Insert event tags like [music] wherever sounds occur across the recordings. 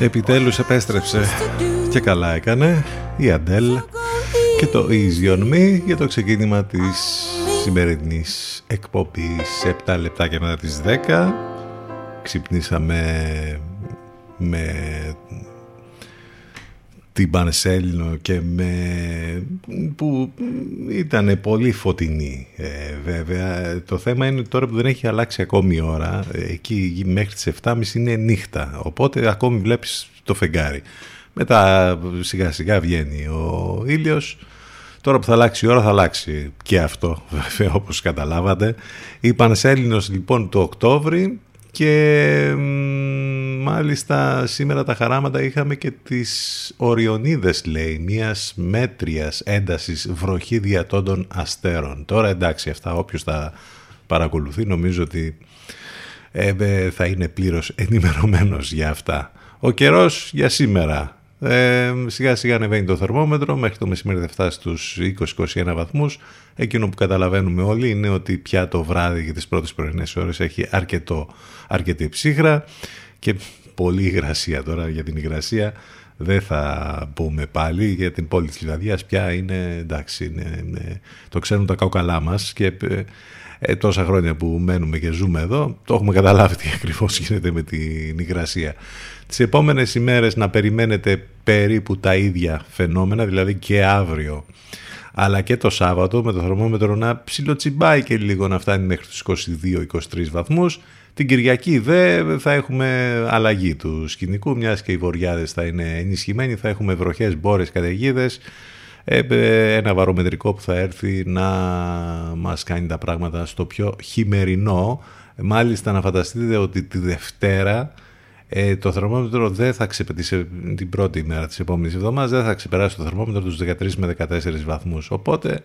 Επιτέλους επέστρεψε. Και καλά έκανε η Αντέλ και το Easy on Me για το ξεκίνημα της σημερινής εκπομπής. 7 λεπτάκια μετά τις 10 ξυπνήσαμε με την Πανσέλινο και με... που ήταν πολύ φωτεινή ε, βέβαια. Το θέμα είναι τώρα που δεν έχει αλλάξει ακόμη η ώρα, εκεί μέχρι τις 7.30 είναι νύχτα, οπότε ακόμη βλέπεις το φεγγάρι. Μετά σιγά σιγά βγαίνει ο ήλιος, Τώρα που θα αλλάξει η ώρα θα αλλάξει και αυτό [laughs] βέβαια όπως καταλάβατε. Η Πανσέλινος λοιπόν το Οκτώβρη και μάλιστα σήμερα τα χαράματα είχαμε και τις Οριονίδες λέει μιας μέτριας έντασης βροχή διατόντων αστέρων. Τώρα εντάξει αυτά όποιος θα παρακολουθεί νομίζω ότι ε, θα είναι πλήρως ενημερωμένος για αυτά. Ο καιρός για σήμερα ε, σιγά σιγά ανεβαίνει το θερμόμετρο, μέχρι το μεσημέρι θα φτάσει στους 20-21 βαθμούς. Εκείνο που καταλαβαίνουμε όλοι είναι ότι πια το βράδυ για τις πρώτες πρωινές ώρες έχει αρκετό, αρκετή ψύχρα και πολύ υγρασία τώρα για την υγρασία δεν θα πούμε πάλι για την πόλη της Λιβαδιάς πια είναι εντάξει είναι, το ξέρουν τα καουκαλά μας και ε, τόσα χρόνια που μένουμε και ζούμε εδώ το έχουμε καταλάβει τι ακριβώς γίνεται με την υγρασία τις επόμενες ημέρες να περιμένετε περίπου τα ίδια φαινόμενα δηλαδή και αύριο αλλά και το Σάββατο με το θερμόμετρο να ψιλοτσιμπάει και λίγο να φτάνει μέχρι τους 22-23 βαθμούς. Την Κυριακή δε θα έχουμε αλλαγή του σκηνικού, μιας και οι βοριάδες θα είναι ενισχυμένοι, θα έχουμε βροχές, μπόρες, καταιγίδες, ε, ε, ένα βαρομετρικό που θα έρθει να μας κάνει τα πράγματα στο πιο χειμερινό. Μάλιστα να φανταστείτε ότι τη Δευτέρα ε, το θερμόμετρο δεν θα ξεπετήσει την πρώτη μέρα της επόμενης εβδομάδας, δεν θα ξεπεράσει το θερμόμετρο τους 13 με 14 βαθμούς. Οπότε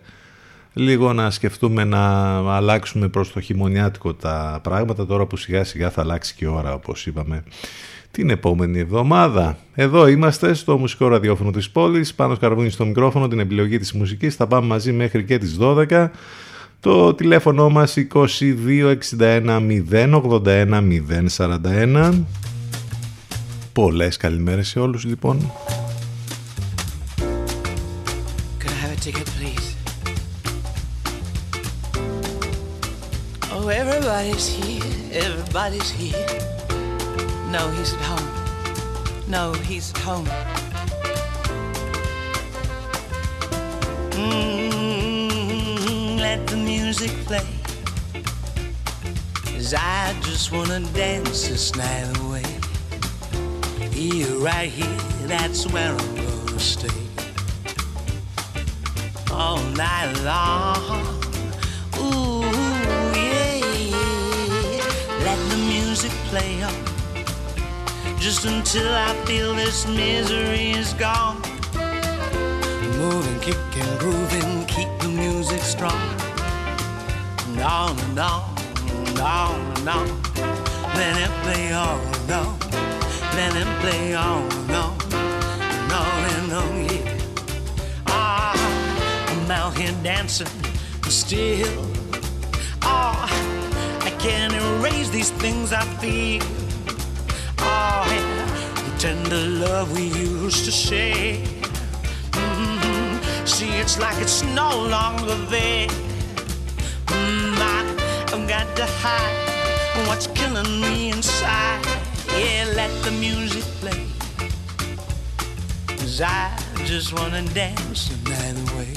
λίγο να σκεφτούμε να αλλάξουμε προς το χειμωνιάτικο τα πράγματα τώρα που σιγά σιγά θα αλλάξει και η ώρα όπως είπαμε την επόμενη εβδομάδα. Εδώ είμαστε στο μουσικό ραδιόφωνο της πόλης, πάνω σκαρβούνι στο μικρόφωνο, την επιλογή της μουσικής, θα πάμε μαζί μέχρι και τις 12. Το τηλέφωνο μας 2261 081 041. Πολλές καλημέρες σε όλους λοιπόν. Oh, everybody's here, everybody's here. No, he's at home. No, he's at home. Mm, let the music play. Cause I just wanna dance this night away. Here, right here, that's where I'm gonna stay. All night long. Ooh, yeah. Let the music play on. Just until I feel this misery is gone. Moving, kicking, grooving, keep the music strong. And on and on, and on and on. Let it play on and on. Let him play on and on and on and on, yeah. Ah, I'm out here dancing still. Ah, I can't erase these things I feel. Tender love we used to share. Mm-hmm. See, it's like it's no longer there. Mm, I, I've got to hide what's killing me inside. Yeah, let the music play. Cause I just wanna dance the night away.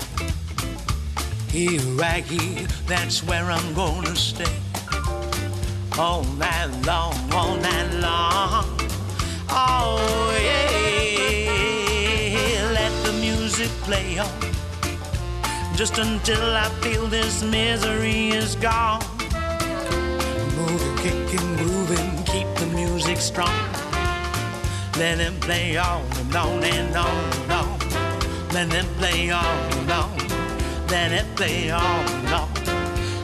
Here, right here, that's where I'm gonna stay. All night long, all night long. Let the music play on. Just until I feel this misery is gone. Moving, kicking, grooving keep the music strong. Let him play on and on and on and on. Let him play on and on. Let it play on and on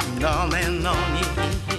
and on and on. Yeah,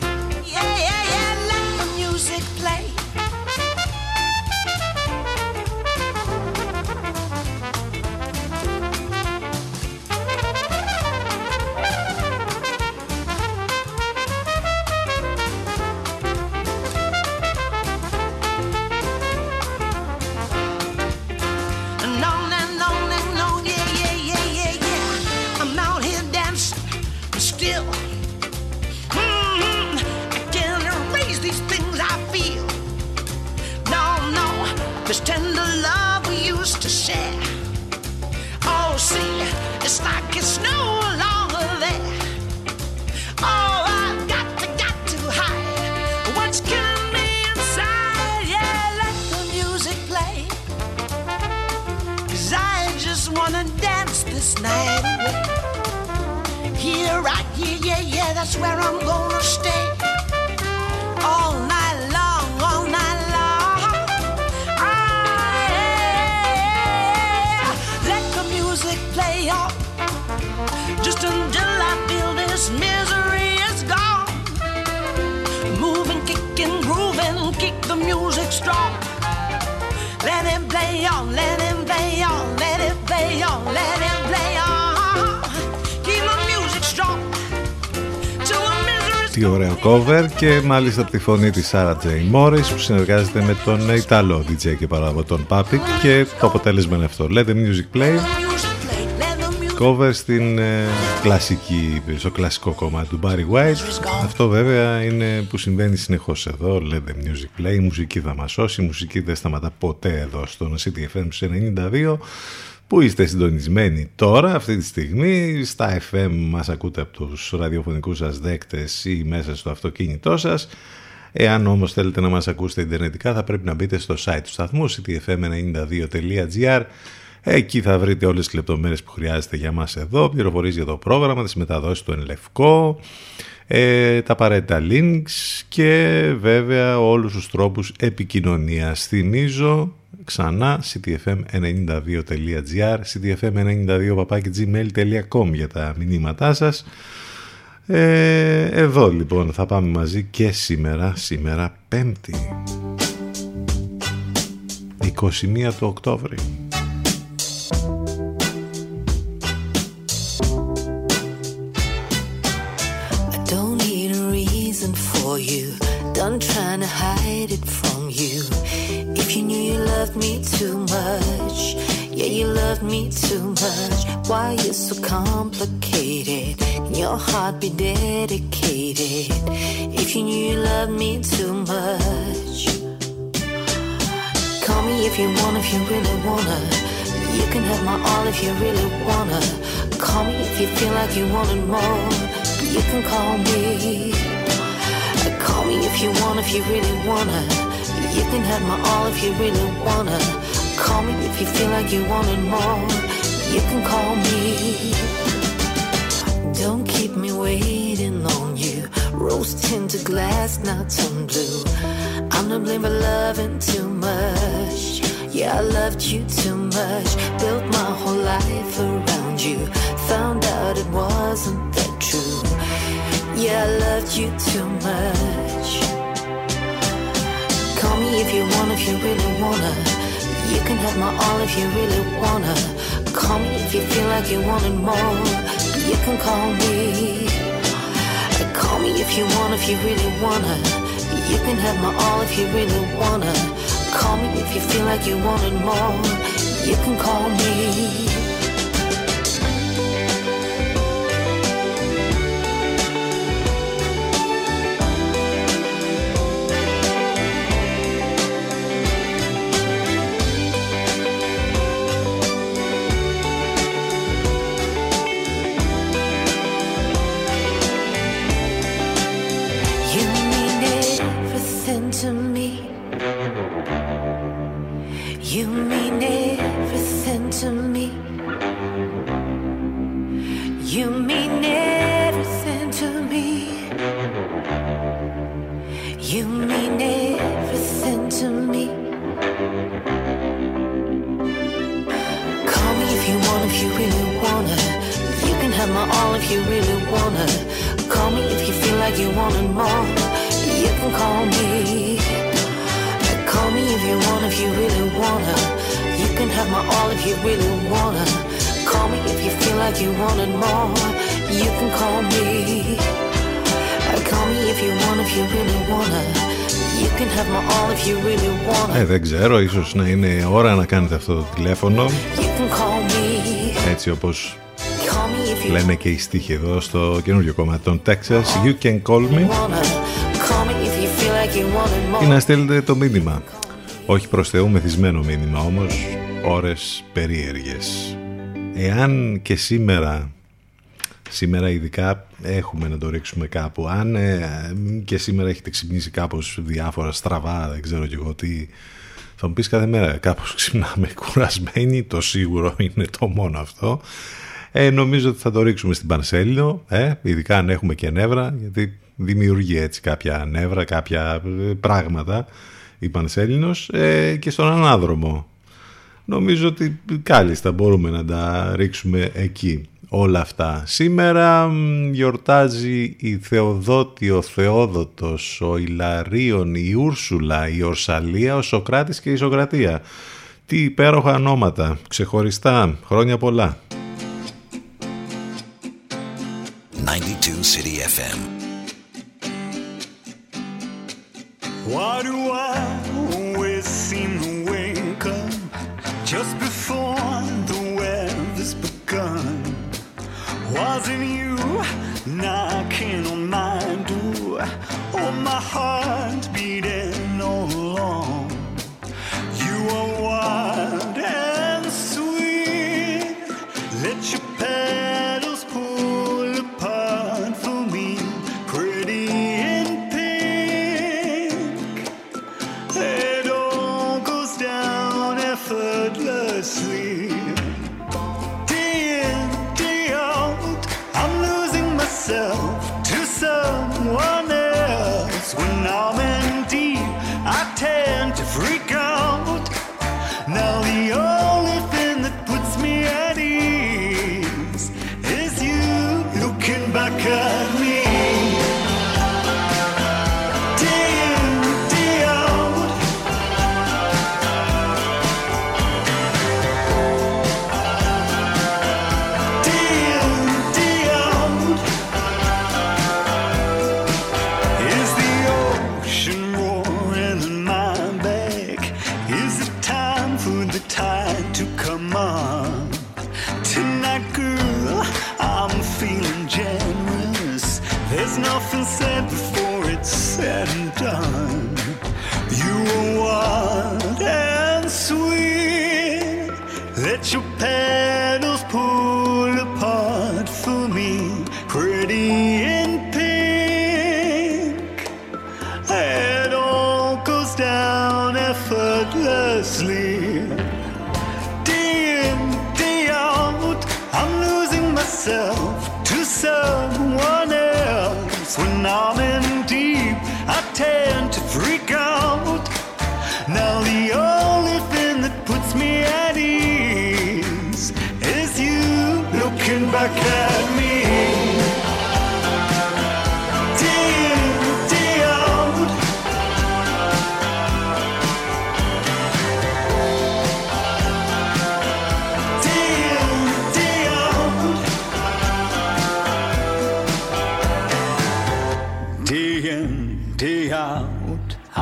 μάλιστα από τη φωνή της Sarah J. Morris που συνεργάζεται με τον Ιταλό DJ και παράδο τον Papik και το αποτέλεσμα είναι αυτό. Let the music play cover στην ε, κλασική, στο κλασικό κομμάτι του Barry White. Αυτό βέβαια είναι που συμβαίνει συνεχώς εδώ. Let the music play, η μουσική θα μας σώσει, η μουσική δεν σταματά ποτέ εδώ στον CTFM 92. Που είστε συντονισμένοι τώρα αυτή τη στιγμή στα FM μας ακούτε από τους ραδιοφωνικούς σας δέκτες ή μέσα στο αυτοκίνητό σας Εάν όμως θέλετε να μας ακούσετε ιντερνετικά θα πρέπει να μπείτε στο site του σταθμού ctfm92.gr Εκεί θα βρείτε όλες τις λεπτομέρειες που χρειάζεται για μας εδώ, πληροφορίες για το πρόγραμμα, τις μεταδόσεις του Ενλευκό, ε, τα απαραίτητα links και βέβαια όλους τους τρόπους επικοινωνίας. Θυμίζω ξανά ctfm92.gr, ctfm92.gmail.com για τα μηνύματά σας. Ε, εδώ λοιπόν θα πάμε μαζί και σήμερα, σήμερα Πέμπτη, 21 του Οκτώβρη. Loved me too much. Why you so complicated? Can your heart be dedicated? If you knew you loved me too much. Call me if you want, if you really wanna. You can have my all if you really wanna. Call me if you feel like you wanted more. You can call me. Call me if you want, if you really wanna. You can have my all if you really wanna. Call me if you feel like you wanted more. You can call me. Don't keep me waiting on you. Rose tinted glass, not turn blue. I'm to blame for loving too much. Yeah, I loved you too much. Built my whole life around you. Found out it wasn't that true. Yeah, I loved you too much. Call me if you want, if you really wanna. You can have my all if you really wanna. Call me if you feel like you wanted more. You can call me. Call me if you want, if you really wanna. You can have my all if you really wanna. Call me if you feel like you wanted more. You can call me. Ξέρω, ίσως να είναι ώρα να κάνετε αυτό το τηλέφωνο. Έτσι όπως λένε και οι στίχοι εδώ στο καινούριο κομμάτι των Texas. You can call me. ή να στέλνετε το μήνυμα. Όχι προς Θεού μεθυσμένο μήνυμα όμως ώρες περίεργες. Εάν και σήμερα σήμερα ειδικά έχουμε να το ρίξουμε κάπου. Αν ε, και σήμερα έχετε ξυπνήσει κάπως διάφορα στραβά δεν ξέρω και εγώ τι θα μου πεις κάθε μέρα κάπως ξυπνάμε [laughs] κουρασμένοι, το σίγουρο είναι το μόνο αυτό. Ε, νομίζω ότι θα το ρίξουμε στην Πανσέλινο, ε, ειδικά αν έχουμε και νεύρα, γιατί δημιουργεί έτσι κάποια νεύρα, κάποια ε, πράγματα η Πανσέλινος ε, και στον ανάδρομο. Νομίζω ότι κάλλιστα μπορούμε να τα ρίξουμε εκεί όλα αυτά. Σήμερα γιορτάζει η Θεοδότη, ο Θεόδοτος, ο Ιλαρίων, η Ούρσουλα, η Ορσαλία, ο Σοκράτης και η Σοκρατία. Τι υπέροχα ονόματα, ξεχωριστά, χρόνια πολλά. 92 City FM Why do I in you, not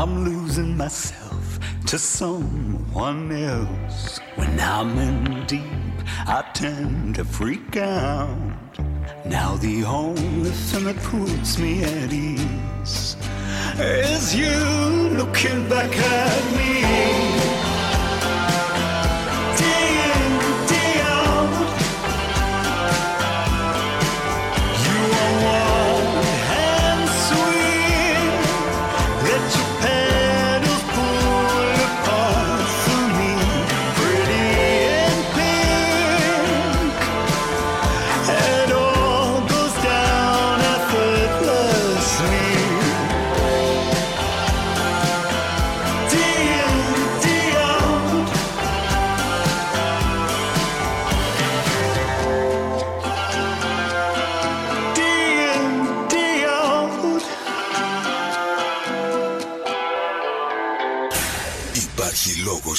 I'm losing myself to someone else when I'm in deep I tend to freak out. Now the only thing that puts me at ease is you looking back at me.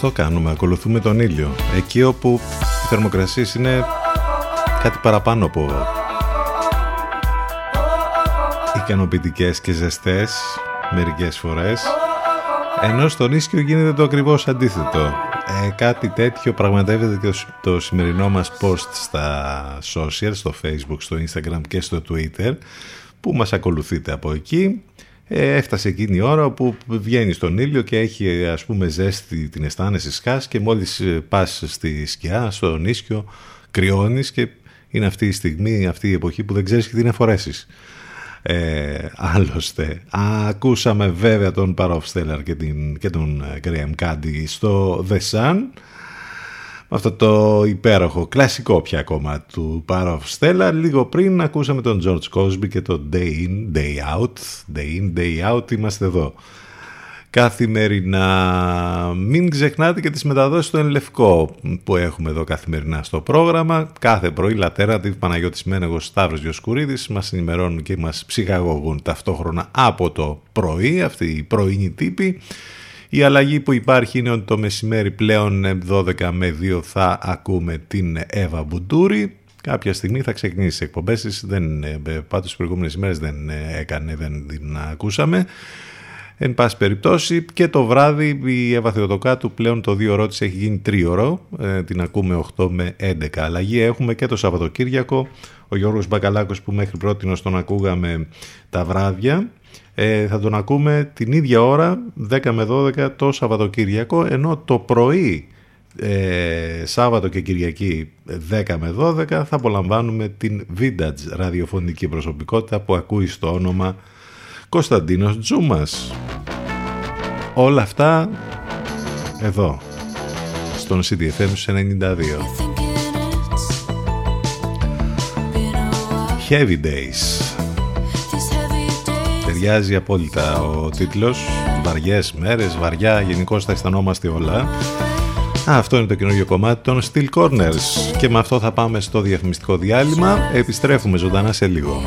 Αυτό κάνουμε, ακολουθούμε τον ήλιο. Εκεί όπου οι θερμοκρασίες είναι κάτι παραπάνω από ικανοποιητικές και ζεστές μερικές φορές ενώ στο ίσκιο γίνεται το ακριβώς αντίθετο. Ε, κάτι τέτοιο πραγματεύεται και το σημερινό μας post στα social, στο facebook, στο instagram και στο twitter που μας ακολουθείτε από εκεί ε, έφτασε εκείνη η ώρα που βγαίνει στον ήλιο και έχει ας πούμε ζέστη την αισθάνεσαι σκάς και μόλις ε, πας στη σκιά, στο ίσκιο κρυώνεις και είναι αυτή η στιγμή, αυτή η εποχή που δεν ξέρεις και τι να φορέσεις. Ε, άλλωστε, ακούσαμε βέβαια τον Παρόφ Στέλλαρ και, και τον Graham Κάντι στο The Sun αυτό το υπέροχο κλασικό πια κόμμα του Παρόφ Στέλλαρ λίγο πριν ακούσαμε τον George Cosby και το Day In, Day Out Day In, Day Out είμαστε εδώ καθημερινά. Μην ξεχνάτε και τις μεταδόσεις του Ενλευκό που έχουμε εδώ καθημερινά στο πρόγραμμα. Κάθε πρωί Λατέρα, τη Παναγιώτης Μένεγος Σταύρος Διοσκουρίδης μας ενημερώνουν και μας ψυχαγωγούν ταυτόχρονα από το πρωί, αυτή η πρωινή τύπη. Η αλλαγή που υπάρχει είναι ότι το μεσημέρι πλέον 12 με 2 θα ακούμε την Εύα Μπουντούρη. Κάποια στιγμή θα ξεκινήσει εκπομπές της, δεν, ε, πάντως τις προηγούμενες ημέρες δεν ε, έκανε, δεν την ακούσαμε. Εν πάση περιπτώσει και το βράδυ η Εύα Θεοτοκάτου πλέον το 2 ώρο της έχει γίνει 3 ώρο, ε, την ακούμε 8 με 11. Αλλαγή έχουμε και το Σαββατοκύριακο, ο Γιώργος Μπακαλάκος που μέχρι πρώτη τον ακούγαμε τα βράδια, ε, θα τον ακούμε την ίδια ώρα 10 με 12 το Σαββατοκύριακο, ενώ το πρωί ε, Σάββατο και Κυριακή 10 με 12 θα απολαμβάνουμε την vintage ραδιοφωνική προσωπικότητα που ακούει στο όνομα Κωνσταντίνος Τζούμας. Όλα αυτά εδώ, στον CDFM 92. Heavy Days. Ταιριάζει απόλυτα ο τίτλος. Βαριές μέρες, βαριά, γενικώ τα αισθανόμαστε όλα. αυτό είναι το καινούργιο κομμάτι των Steel Corners. Και με αυτό θα πάμε στο διαφημιστικό διάλειμμα. Επιστρέφουμε ζωντανά σε λίγο.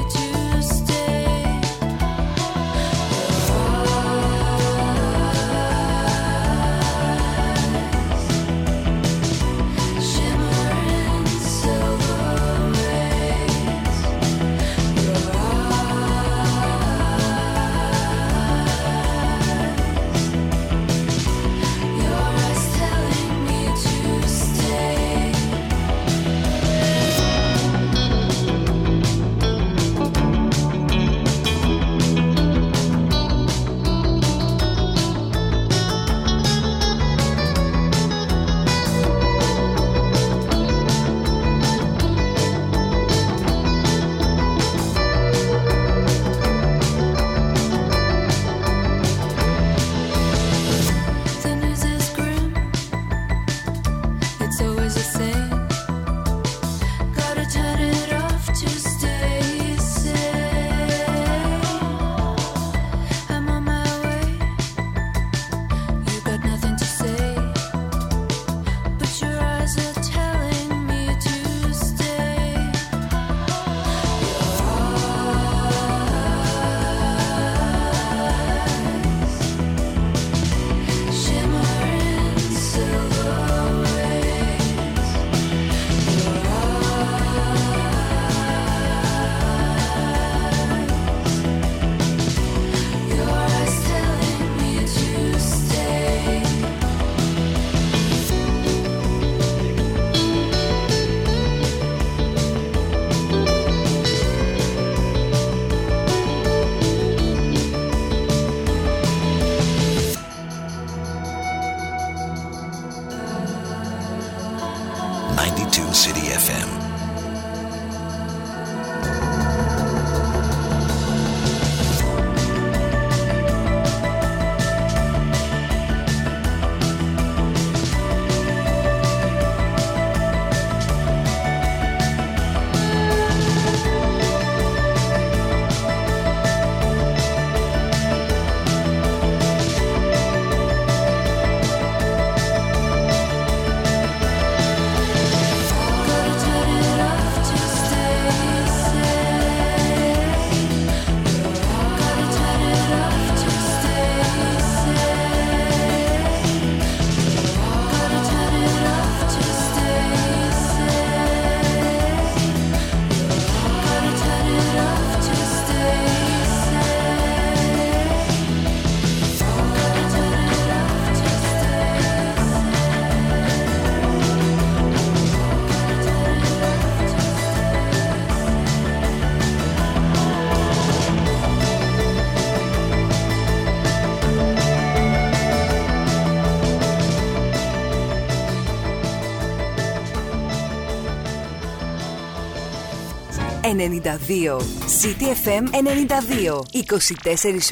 92. CTFM 92.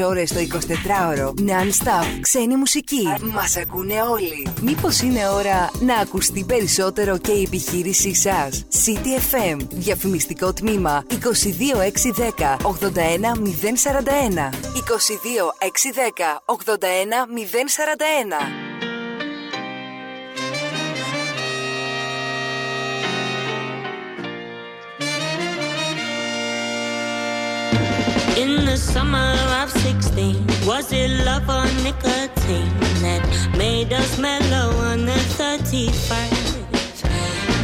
24 ώρες το 24ωρο. Non-stop. Ξένη μουσική. Μας ακούνε όλοι. Μήπως είναι ώρα να ακουστεί περισσότερο και η επιχείρησή σας; CTFM. Διαφημιστικό τμήμα 22610 81041. 22610 81041. Summer of 16, was it love or nicotine that made us mellow on the 31st?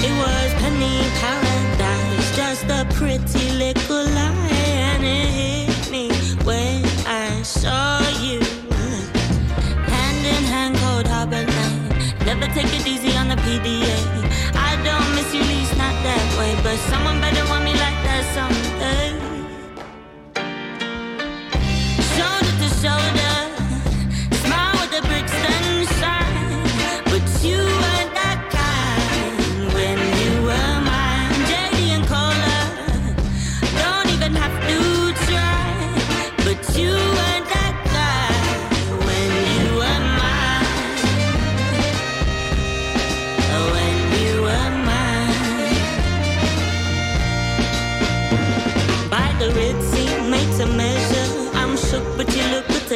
It was penny paradise, just a pretty little lie, and it hit me when I saw you. Hand in hand, cold harbor line. Never take it easy on the PDA. I don't miss you, least not that way, but someone better want me like that someday.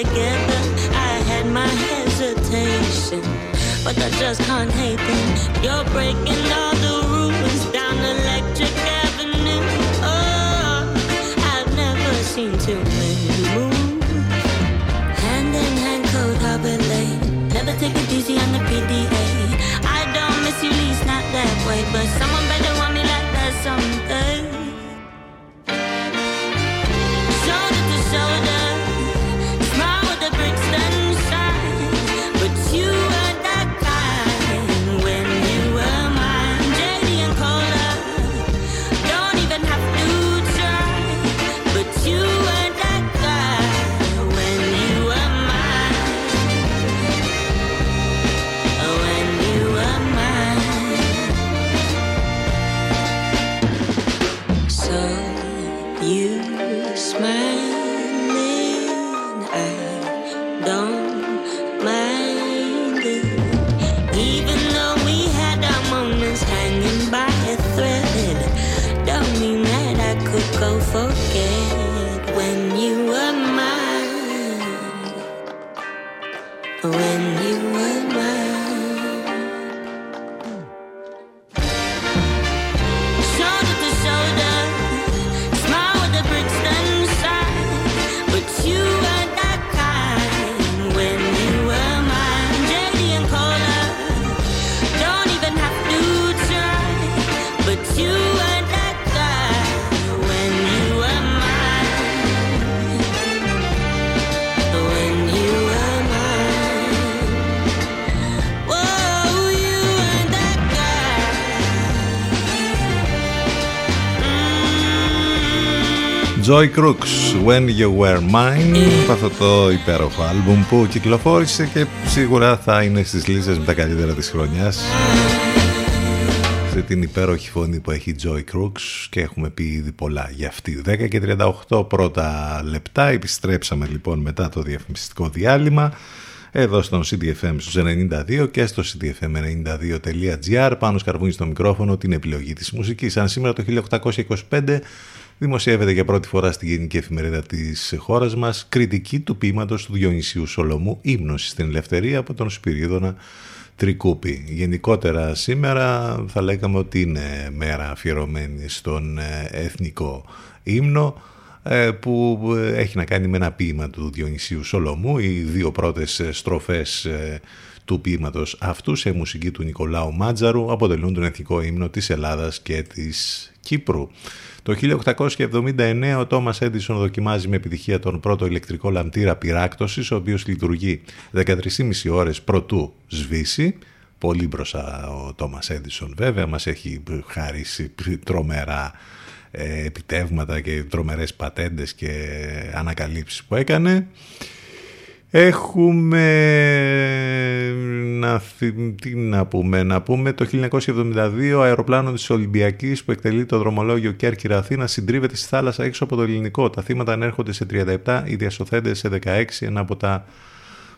Together. I had my hesitation, but I just can't hate them. You're breaking all the rules down Electric Avenue. Oh, I've never seen too Joy Crooks, When You Were Mine αυτό το υπέροχο άλμπουμ που κυκλοφόρησε και σίγουρα θα είναι στις λίστες με τα καλύτερα της χρονιάς. Σε την υπέροχη φωνή που έχει Joy Crooks και έχουμε πει ήδη πολλά για αυτή. 10 και 38 πρώτα λεπτά επιστρέψαμε λοιπόν μετά το διαφημιστικό διάλειμμα εδώ στον CDFM στους 92 και στο cdfm92.gr πάνω σκαρβούνι στο μικρόφωνο την επιλογή της μουσικής. Αν σήμερα το 1825 δημοσιεύεται για πρώτη φορά στην Γενική Εφημερίδα της χώρας μας κριτική του ποίηματος του Διονυσίου Σολομού «Ύμνωση στην Ελευθερία» από τον Σπυρίδωνα Τρικούπη. Γενικότερα σήμερα θα λέγαμε ότι είναι μέρα αφιερωμένη στον ε, εθνικό ύμνο ε, που έχει να κάνει με ένα ποίημα του Διονυσίου Σολομού. Οι δύο πρώτες ε, στροφές του ποίηματος αυτού σε μουσική του Νικολάου Μάτζαρου αποτελούν τον εθνικό ύμνο της Ελλάδας και της Κύπρου. Το 1879 ο Τόμας Έντισον δοκιμάζει με επιτυχία τον πρώτο ηλεκτρικό λαμπτήρα πυράκτωσης, ο οποίος λειτουργεί 13,5 ώρες προτού σβήσει. Πολύ μπροστά ο Τόμας Έντισον βέβαια, μας έχει χαρίσει τρομερά ε, επιτεύγματα και τρομερές πατέντες και ανακαλύψεις που έκανε. Έχουμε να να, τι να πούμε, να πούμε το 1972 αεροπλάνο της Ολυμπιακής που εκτελεί το δρομολόγιο Κέρκυρα Αθήνα συντρίβεται στη θάλασσα έξω από το ελληνικό. Τα θύματα ανέρχονται σε 37, οι διασωθέντες σε 16, ένα από τα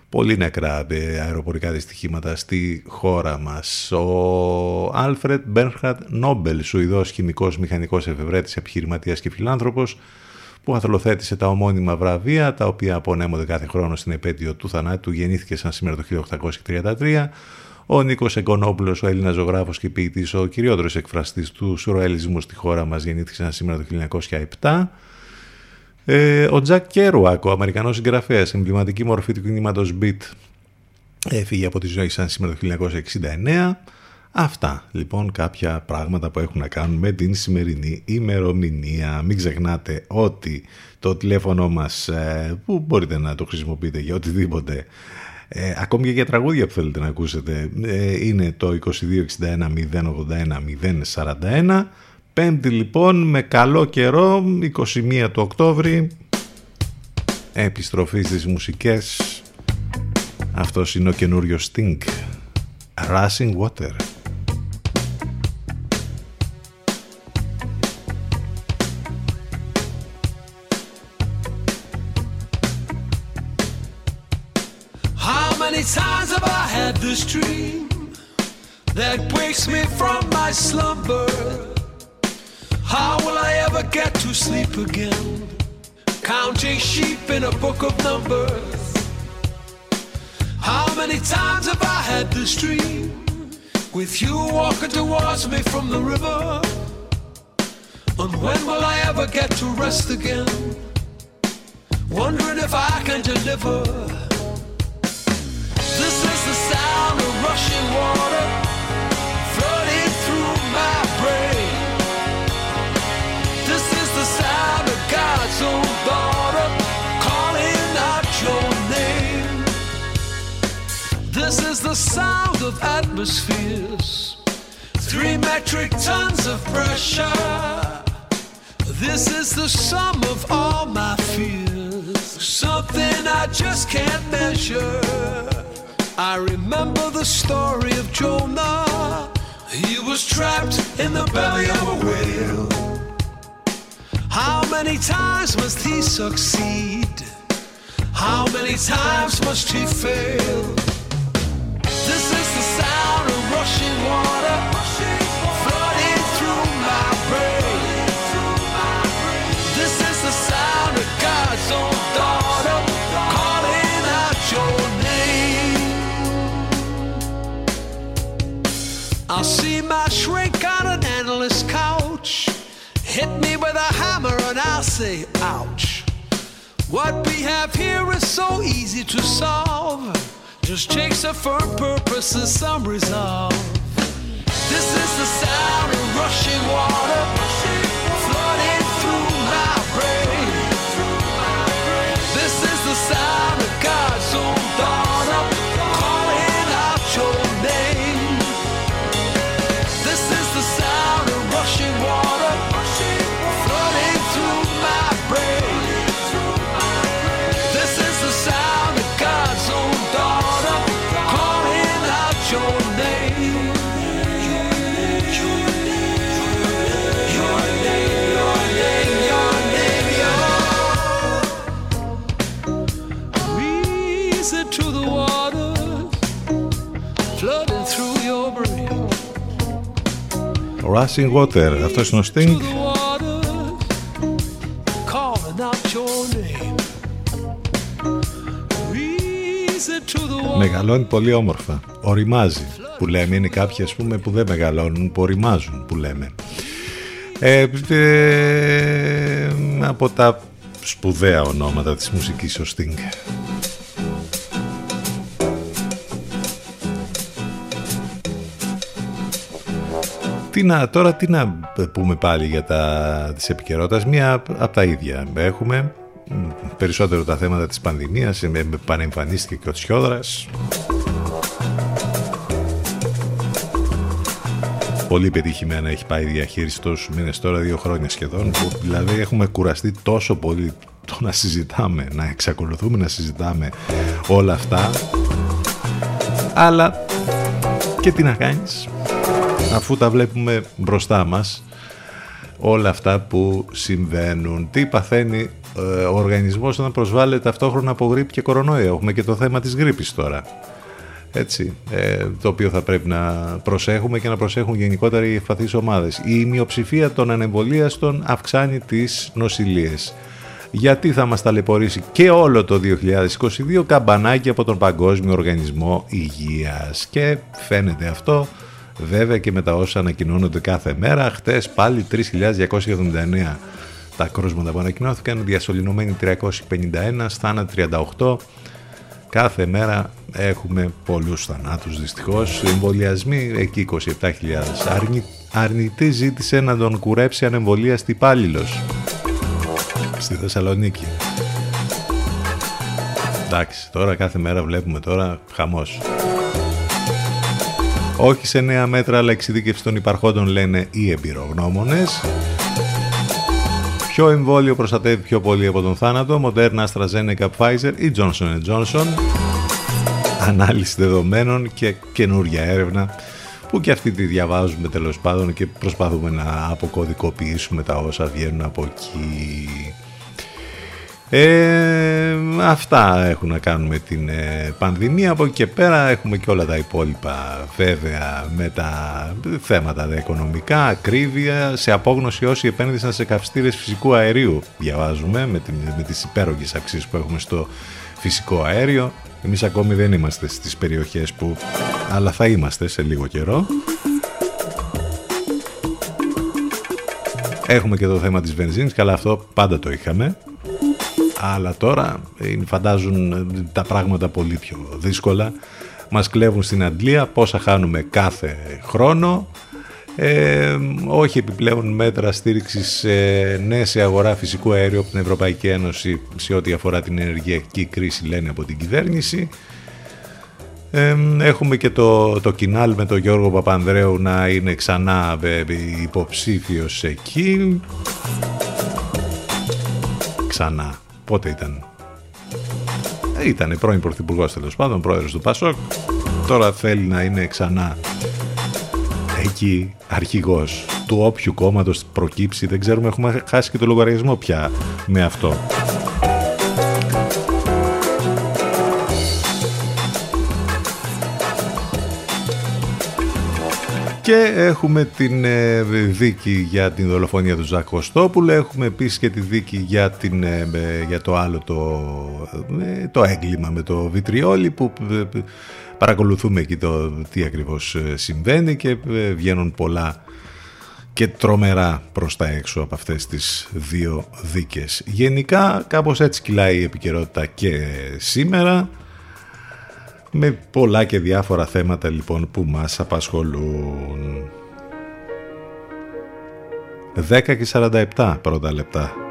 πολύ νεκρά ε, αεροπορικά δυστυχήματα στη χώρα μας. Ο Άλφρετ Μπέρνχαρτ Νόμπελ, Σουηδός χημικός μηχανικός εφευρέτης, επιχειρηματίας και φιλάνθρωπος, που αθλοθέτησε τα ομώνυμα βραβεία, τα οποία απονέμονται κάθε χρόνο στην επέτειο του θανάτου, γεννήθηκε σαν σήμερα το 1833. Ο Νίκος Εγκονόπουλος, ο Έλληνας ζωγράφος και ποιητής, ο κυριότερος εκφραστής του σουρεαλισμού στη χώρα μας, γεννήθηκε σαν σήμερα το 1907. Ε, ο Τζακ Κέρουακ, ο Αμερικανός συγγραφέας, εμβληματική μορφή του κινήματος Beat, έφυγε από τη ζωή σαν σήμερα το 1969. Αυτά λοιπόν κάποια πράγματα που έχουν να κάνουν με την σημερινή ημερομηνία. Μην ξεχνάτε ότι το τηλέφωνο μας ε, που μπορείτε να το χρησιμοποιείτε για οτιδήποτε ε, ακόμη και για τραγούδια που θέλετε να ακούσετε ε, είναι το 2261 081 041 Πέμπτη λοιπόν με καλό καιρό 21 του Οκτώβρη. Επιστροφή στις μουσικές. Αυτός είναι ο καινούριος Stink Rushing Water This dream that wakes me from my slumber How will I ever get to sleep again? Counting sheep in a book of numbers. How many times have I had this dream? With you walking towards me from the river. And when will I ever get to rest again? Wondering if I can deliver. This is the sound of rushing water through my brain. This is the sound of God's own daughter calling out your name. This is the sound of atmospheres, three metric tons of pressure. This is the sum of all my fears, something I just can't measure. I remember the story of Jonah. He was trapped in the belly of a whale. How many times must he succeed? How many times must he fail? This is the sound of rushing water I'll see my shrink on an endless couch. Hit me with a hammer and I'll say, ouch. What we have here is so easy to solve. Just takes a firm purpose and some resolve. This is the sound of rushing water flooding through my brain. This is the sound Rushing Water, αυτός είναι ο Sting To the waters calling out your name. Reason to the waters. Μεγαλώνει πολύ όμορφα. Οριμάζει που λέμε. Είναι κάποιοι ας πούμε που δεν μεγαλώνουν, που οριμάζουν που λέμε. Ε, ε, από τα σπουδαία ονόματα της μουσικής ο Sting. Τι να, τώρα τι να πούμε πάλι για τα της επικαιρότητας. Μία από τα ίδια έχουμε. Μ, Περισσότερο τα θέματα της πανδημίας. ε, με- με Πανεμφανίστηκε και ο Τσιόδρας. Πολύ πετυχημένα έχει πάει η διαχείριση τόσους μήνες τώρα, δύο χρόνια σχεδόν, που δηλαδή έχουμε κουραστεί τόσο πολύ το να συζητάμε, να εξακολουθούμε να συζητάμε όλα αυτά. Αλλά Και τι να κάνεις; Αφού τα βλέπουμε μπροστά μας όλα αυτά που συμβαίνουν. Τι παθαίνει ε, ο οργανισμός όταν προσβάλλεται ταυτόχρονα από γρήπη και κορονοϊό; Έχουμε και το θέμα της γρήπης τώρα. Έτσι, ε, το οποίο θα πρέπει να προσέχουμε και να προσέχουν γενικότερα οι ευπαθείς ομάδες. Η μειοψηφία των ανεμβολίαστων αυξάνει τις νοσηλίες. Γιατί θα μας ταλαιπωρήσει και όλο το 2022 καμπανάκι από τον Παγκόσμιο Οργανισμό Υγείας. Και φαίνεται αυτό βέβαια και με τα όσα ανακοινώνονται κάθε μέρα. Χτες πάλι 3.279 τα κρούσματα που ανακοινώθηκαν, διασωληνωμένοι 351, στάνα 38. Κάθε μέρα έχουμε πολλούς θανάτους δυστυχώς. Εμβολιασμοί εκεί 27.000. Αρνη, αρνητή ζήτησε να τον κουρέψει ανεμβολίαστη υπάλληλος στη Θεσσαλονίκη. Εντάξει, τώρα κάθε μέρα βλέπουμε τώρα χαμός. Όχι σε νέα μέτρα, αλλά εξειδίκευση των υπαρχόντων λένε οι εμπειρογνώμονες. Ποιο εμβόλιο προστατεύει πιο πολύ από τον θάνατο, Moderna, AstraZeneca, Pfizer ή Johnson Johnson; Ανάλυση δεδομένων και καινούργια έρευνα που και αυτή τη διαβάζουμε τέλος πάντων και προσπαθούμε να αποκωδικοποιήσουμε τα όσα βγαίνουν από εκεί. Ε, αυτά έχουν να κάνουν με την ε, πανδημία. Από εκεί και πέρα έχουμε και όλα τα υπόλοιπα βέβαια με τα θέματα τα οικονομικά, ακρίβεια, σε απόγνωση όσοι επένδυσαν σε καυστήρες φυσικού αερίου. Διαβάζουμε με, την, με τις υπέρογες αξίες που έχουμε στο φυσικό αέριο. Εμείς ακόμη δεν είμαστε στις περιοχές που... αλλά θα είμαστε σε λίγο καιρό. Έχουμε και το θέμα της βενζίνης, καλά αυτό πάντα το είχαμε αλλά τώρα φαντάζουν τα πράγματα πολύ πιο δύσκολα. Μας κλέβουν στην Αντλία πόσα χάνουμε κάθε χρόνο. Ε, όχι επιπλέον μέτρα στήριξης ε, ναι σε αγορά φυσικού αέριου από την Ευρωπαϊκή Ένωση σε ό,τι αφορά την ενεργειακή κρίση λένε από την κυβέρνηση. Ε, έχουμε και το, το κοινάλ με τον Γιώργο Παπανδρέου να είναι ξανά ε, υποψήφιος εκεί. Ξανά Πότε ήταν. Ε, ήταν πρώην Πρωθυπουργός τέλος πάντων, πρόεδρος του Πασόκ. Τώρα θέλει να είναι ξανά εκεί αρχηγός του όποιου κόμματος προκύψει. Δεν ξέρουμε, έχουμε χάσει και το λογαριασμό πια με αυτό. Και έχουμε την ε, δίκη για την δολοφονία του Ζακ Έχουμε επίσης και τη δίκη για, την, ε, για το άλλο το, ε, το έγκλημα με το βιτριόλι που παρακολουθούμε εκεί το τι ακριβώς συμβαίνει και βγαίνουν πολλά και τρομερά προς τα έξω από αυτές τις δύο δίκες. Γενικά κάπως έτσι κυλάει η επικαιρότητα και σήμερα με πολλά και διάφορα θέματα λοιπόν που μας απασχολούν. 10 και 47 πρώτα λεπτά.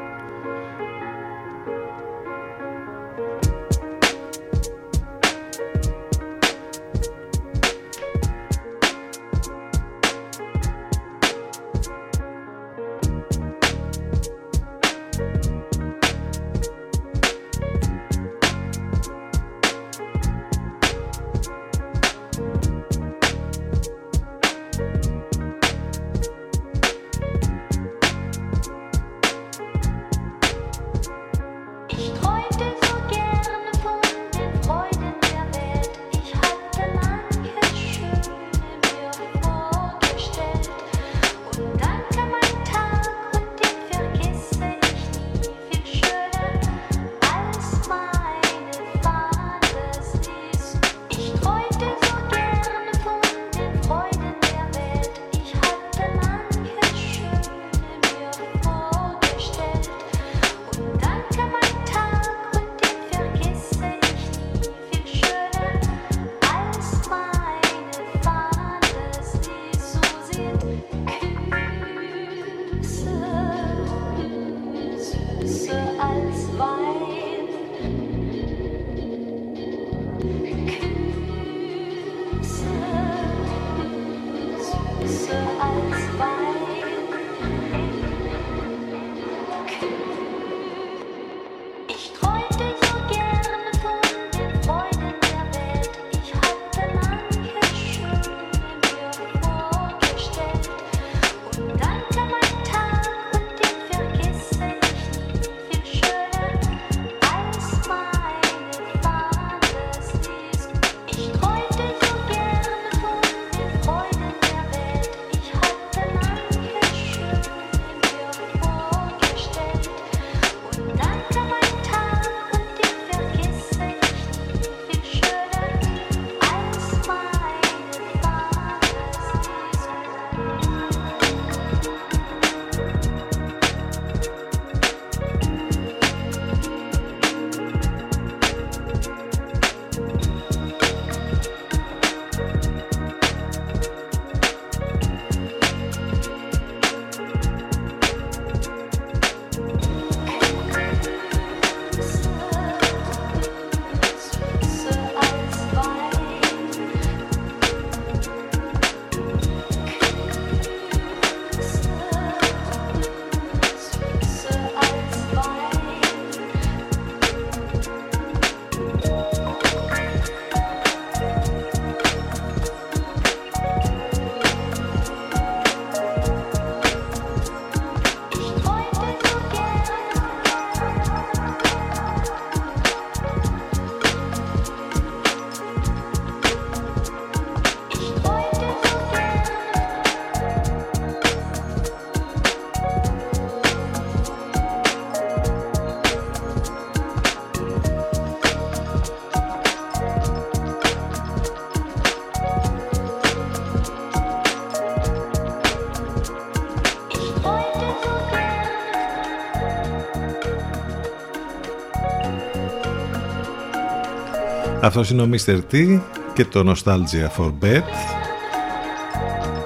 Αυτός είναι ο Mr. T και το Nostalgia for Bed.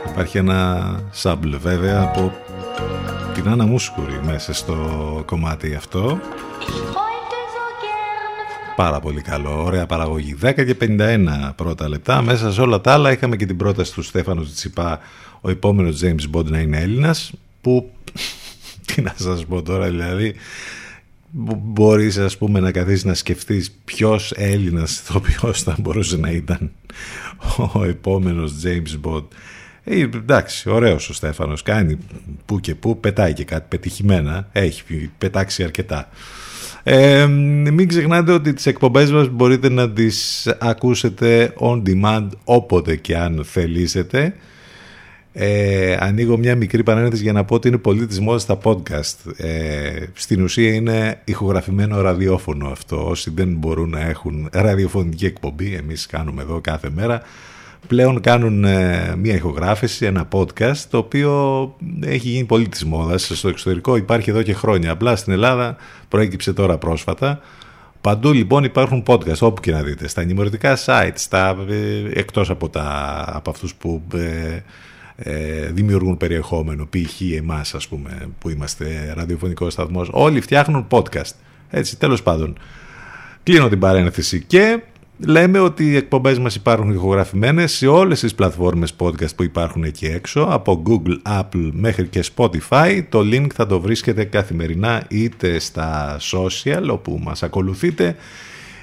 Υπάρχει ένα σάμπλ βέβαια από την Άννα Μούσκουρη μέσα στο κομμάτι αυτό. Πάρα πολύ καλό, ωραία παραγωγή. 10 και 51 πρώτα λεπτά. Μέσα σε όλα τα άλλα είχαμε και την πρόταση του Στέφανου Τσιπά ο επόμενος James Bond να είναι Έλληνας που [laughs] τι να σας πω τώρα δηλαδή μπορείς ας πούμε να καθίσεις να σκεφτείς ποιος Έλληνας ηθοποιός θα μπορούσε να ήταν ο επόμενος James Bond. Ε, εντάξει, ωραίος ο Στέφανος κάνει που και που, πετάει και κάτι πετυχημένα έχει πετάξει αρκετά. Ε, μην ξεχνάτε ότι τις εκπομπές μας μπορείτε να τις ακούσετε on demand όποτε και αν θελήσετε ε, ανοίγω μια μικρή παρένθεση για να πω ότι είναι πολύ της μόδας στα podcast. Ε, στην ουσία είναι ηχογραφημένο ραδιόφωνο αυτό. Όσοι δεν μπορούν να έχουν ραδιοφωνική εκπομπή, εμείς κάνουμε εδώ κάθε μέρα, πλέον κάνουν ε, μια ηχογράφηση, ένα podcast, το οποίο έχει γίνει πολύ της μόδας. Στο εξωτερικό υπάρχει εδώ και χρόνια. Απλά στην Ελλάδα προέκυψε τώρα πρόσφατα. Παντού λοιπόν υπάρχουν podcast, όπου και να δείτε, στα ενημερωτικά sites, στα, ε, εκτός από, τα, από αυτούς που ε, ε, δημιουργούν περιεχόμενο, π.χ. εμάς ας πούμε που είμαστε ραδιοφωνικός σταθμός, όλοι φτιάχνουν podcast. Έτσι, τέλος πάντων. Κλείνω την παρένθεση και λέμε ότι οι εκπομπές μας υπάρχουν ηχογραφημένες σε όλες τις πλατφόρμες podcast που υπάρχουν εκεί έξω, από Google, Apple μέχρι και Spotify. Το link θα το βρίσκετε καθημερινά είτε στα social όπου μας ακολουθείτε,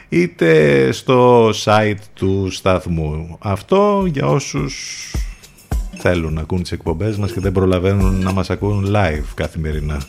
είτε στο site του σταθμού. Αυτό για όσους θέλουν να ακούν τις εκπομπές μας και δεν προλαβαίνουν να μας ακούν live καθημερινά.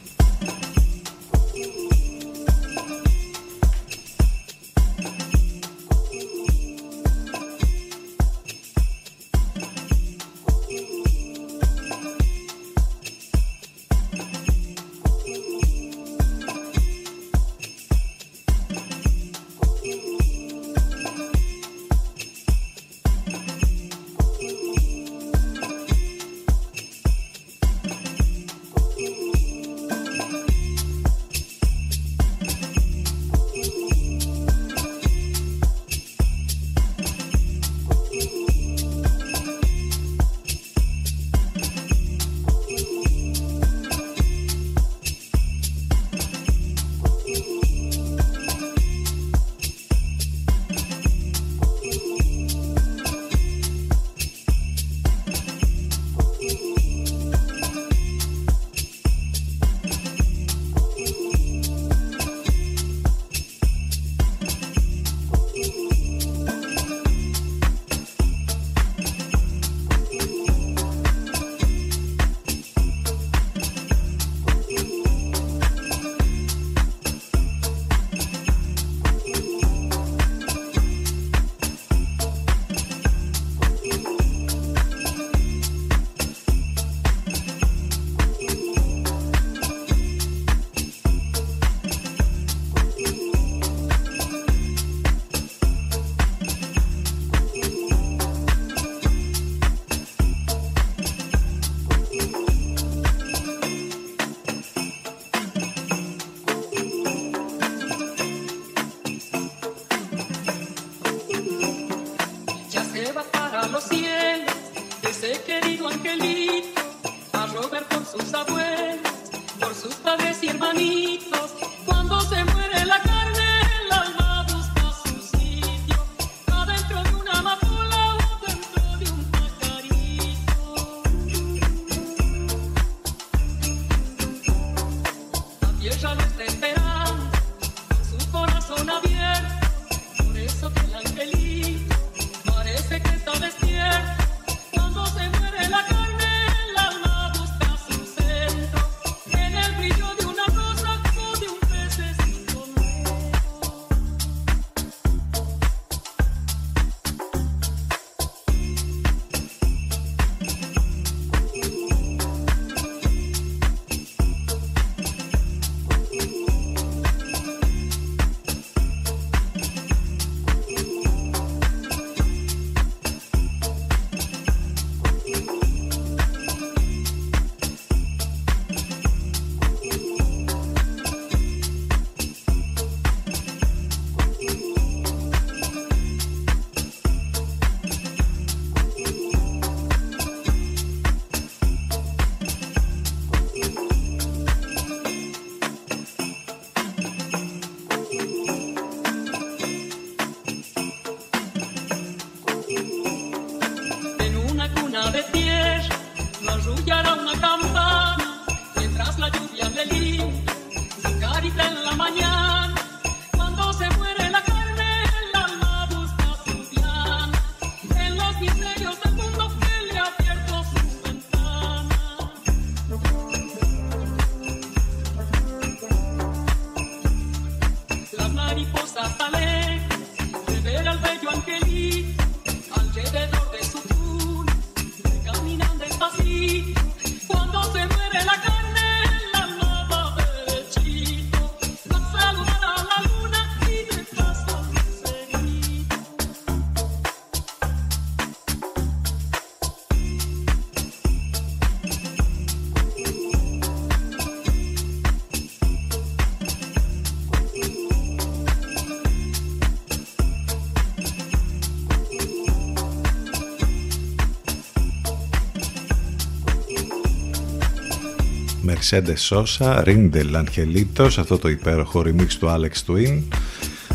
Mercedes Sosa, Rindel Angelitos, αυτό το υπέροχο remix του Alex Twin.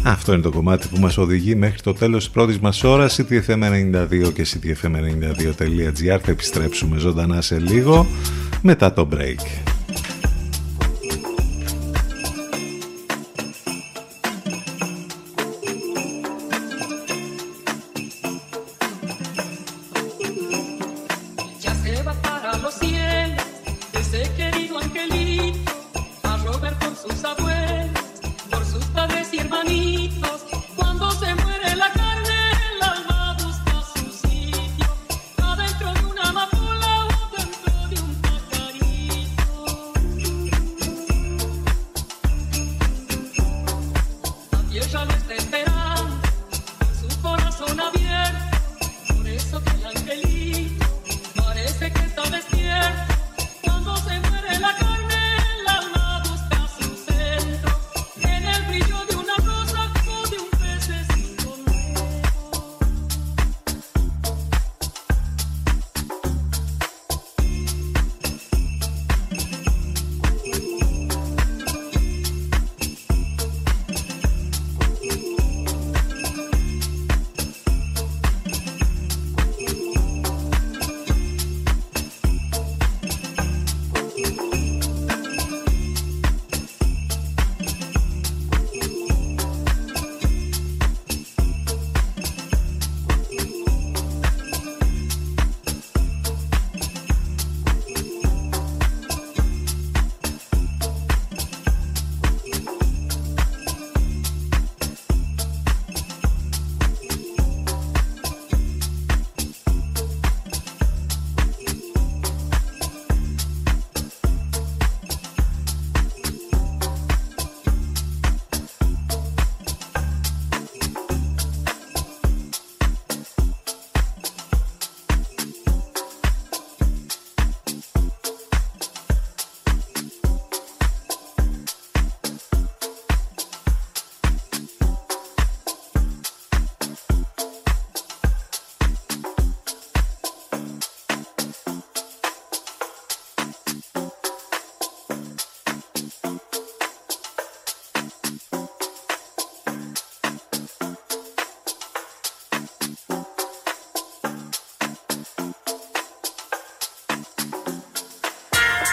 Αυτό είναι το κομμάτι που μας οδηγεί μέχρι το τέλος της πρώτης μας ώρας ctfm92 και ctfm92.gr θα επιστρέψουμε ζωντανά σε λίγο μετά το break.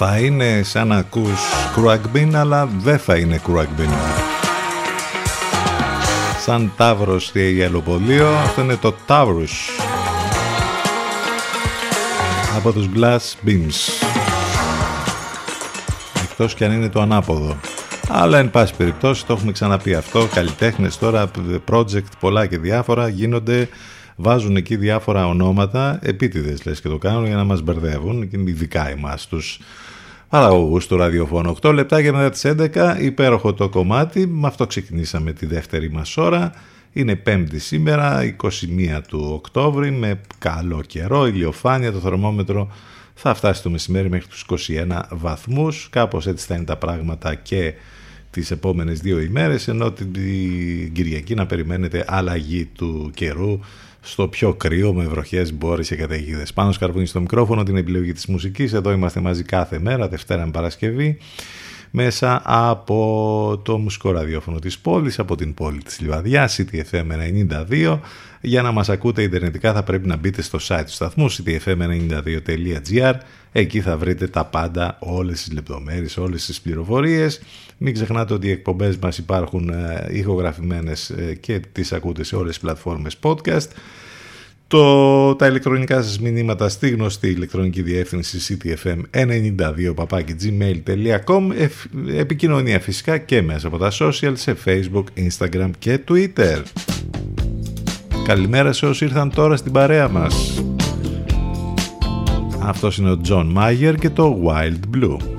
Θα είναι σαν να ακούς κρουαγμπίν αλλά δεν θα είναι κρουαγμπίν. Σαν τάβρος στη γελοπολείο αυτό είναι το τάβρος από τους Glass Beams. Εκτός και αν είναι το ανάποδο. Αλλά εν πάση περιπτώσει το έχουμε ξαναπεί αυτό. Καλλιτέχνες τώρα project πολλά και διάφορα γίνονται βάζουν εκεί διάφορα ονόματα επίτηδες λες και το κάνουν για να μας μπερδεύουν ειδικά εμάς τους. Παραγωγούς του ραδιοφώνου 8 λεπτά για μετά τις 11 υπέροχο το κομμάτι. Με αυτό ξεκινήσαμε τη δεύτερη μας ώρα. Είναι πέμπτη σήμερα 21 του Οκτώβρη με καλό καιρό ηλιοφάνεια το θερμόμετρο θα φτάσει το μεσημέρι μέχρι τους 21 βαθμούς. Κάπως έτσι θα είναι τα πράγματα και τις επόμενες δύο ημέρες ενώ την Κυριακή να περιμένετε αλλαγή του καιρού στο πιο κρύο με βροχές, μπόρες και καταιγίδες. Πάνω σκαρπούνι στο μικρόφωνο την επιλογή της μουσικής. Εδώ είμαστε μαζί κάθε μέρα, Δευτέρα με Παρασκευή μέσα από το μουσικό ραδιόφωνο της πόλης, από την πόλη της Λιβαδιάς, CTFM 92. Για να μας ακούτε ιντερνετικά θα πρέπει να μπείτε στο site του σταθμού ctfm92.gr Εκεί θα βρείτε τα πάντα, όλες τις λεπτομέρειες, όλες τις πληροφορίες. Μην ξεχνάτε ότι οι εκπομπές μας υπάρχουν ε, ηχογραφημένες ε, και τις ακούτε σε όλες τις πλατφόρμες podcast. Το, τα ηλεκτρονικά σας μηνύματα στη γνωστή ηλεκτρονική διεύθυνση ctfm92 gmail.com επικοινωνία φυσικά και μέσα από τα social σε facebook, instagram και twitter. Καλημέρα σε όσοι ήρθαν τώρα στην παρέα μας. Αυτός είναι ο John Mayer και το Wild Blue.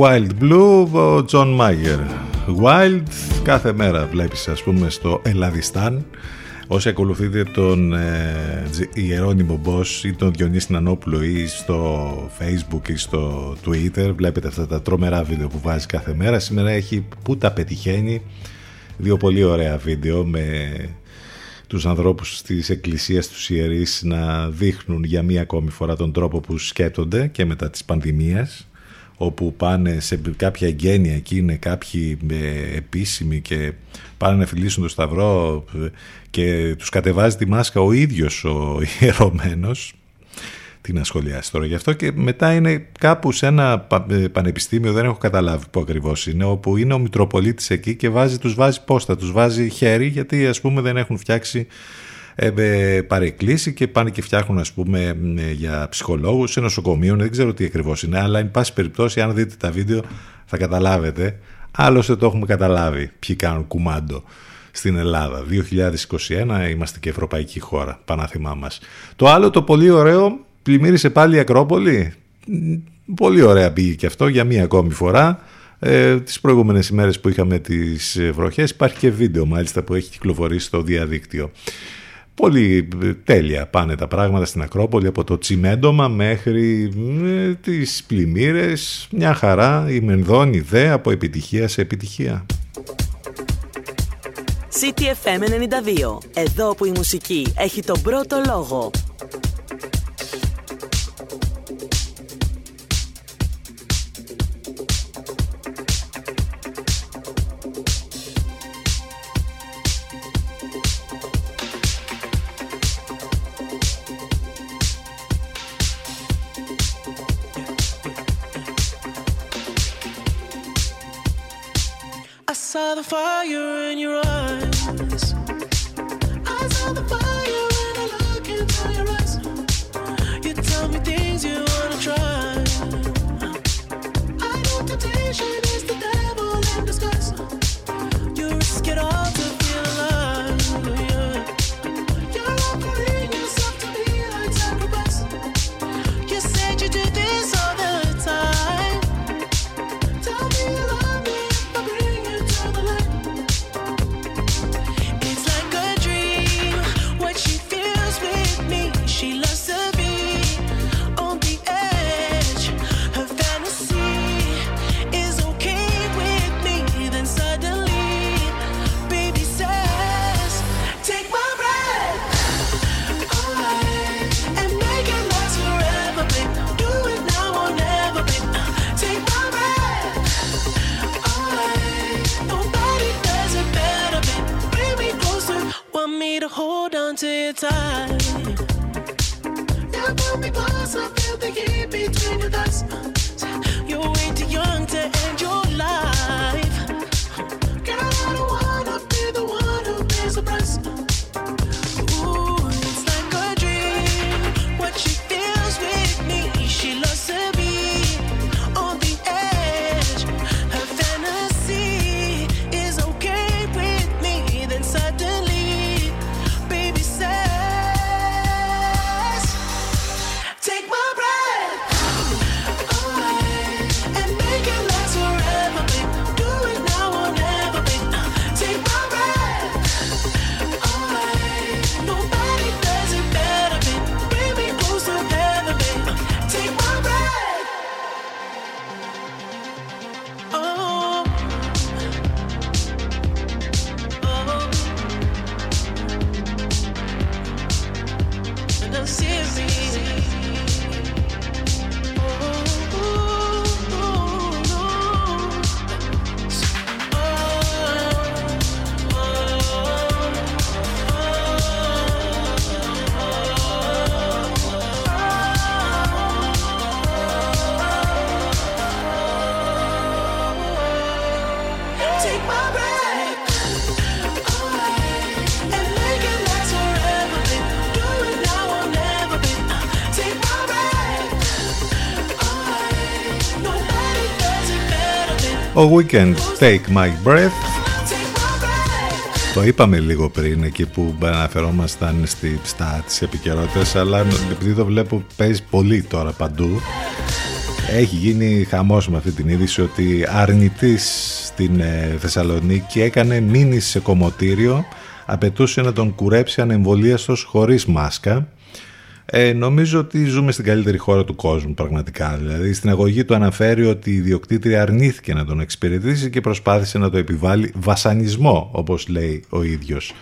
Wild Blue, ο John Mayer. Wild, κάθε μέρα βλέπεις ας πούμε στο Ελλαδιστάν. Όσοι ακολουθείτε τον ε, Ιερώνυμο Boss ή τον Διονύση Νανόπουλο ή στο Facebook ή στο Twitter βλέπετε αυτά τα τρομερά βίντεο που βάζει κάθε μέρα. Σήμερα έχει που τα πετυχαίνει. Δύο πολύ ωραία βίντεο με τους ανθρώπους της εκκλησίας τους ιερείς να δείχνουν για μία ακόμη φορά τον τρόπο που σκέπτονται και μετά της πανδημίας όπου πάνε σε κάποια εγγένεια εκεί είναι κάποιοι ε, επίσημοι και πάνε να φιλήσουν το σταυρό ε, και τους κατεβάζει τη μάσκα ο ίδιος ο ιερωμένος. Τι να σχολιάσει τώρα γι' αυτό και μετά είναι κάπου σε ένα ε, πανεπιστήμιο δεν έχω καταλάβει που ακριβώς είναι όπου είναι ο Μητροπολίτης εκεί και βάζει, τους βάζει πόστα, τους βάζει χέρι γιατί ας πούμε δεν έχουν φτιάξει ε, παρεκκλήσει και πάνε και φτιάχνουν ας πούμε για ψυχολόγους σε νοσοκομείο, δεν ξέρω τι ακριβώς είναι, αλλά εν πάση περιπτώσει αν δείτε τα βίντεο θα καταλάβετε, άλλωστε το έχουμε καταλάβει ποιοι κάνουν κουμάντο στην Ελλάδα. 2021 είμαστε και ευρωπαϊκή χώρα, πανάθημά μας. Το άλλο το πολύ ωραίο, πλημμύρισε πάλι η Ακρόπολη, πολύ ωραία πήγε και αυτό για μία ακόμη φορά. Ε, τις προηγούμενες ημέρες που είχαμε τις βροχές υπάρχει και βίντεο μάλιστα που έχει κυκλοφορήσει στο διαδίκτυο. Πολύ ε, τέλεια πάνε τα πράγματα στην Ακρόπολη από το τσιμέντομα μέχρι ε, τις πλημμύρες. Μια χαρά η Μενδώνη δε από επιτυχία σε επιτυχία. CTFM 92. Εδώ που η μουσική έχει τον πρώτο λόγο. The fire in your eyes. Ο Weekend Take My Breath. Το είπαμε λίγο πριν εκεί που αναφερόμασταν στη, στα της επικαιρότητας αλλά επειδή το βλέπω παίζει πολύ τώρα παντού. Έχει γίνει χαμός με αυτή την είδηση ότι αρνητής στην ε, Θεσσαλονίκη έκανε μήνυση σε κομμωτήριο απαιτούσε να τον κουρέψει ανεμβολίαστος χωρίς μάσκα. Ε, νομίζω ότι ζούμε στην καλύτερη χώρα του κόσμου πραγματικά. Δηλαδή στην αγωγή του αναφέρει ότι η διοκτήτρια αρνήθηκε να τον εξυπηρετήσει και προσπάθησε να το επιβάλλει βασανισμό όπως λέει ο ίδιος.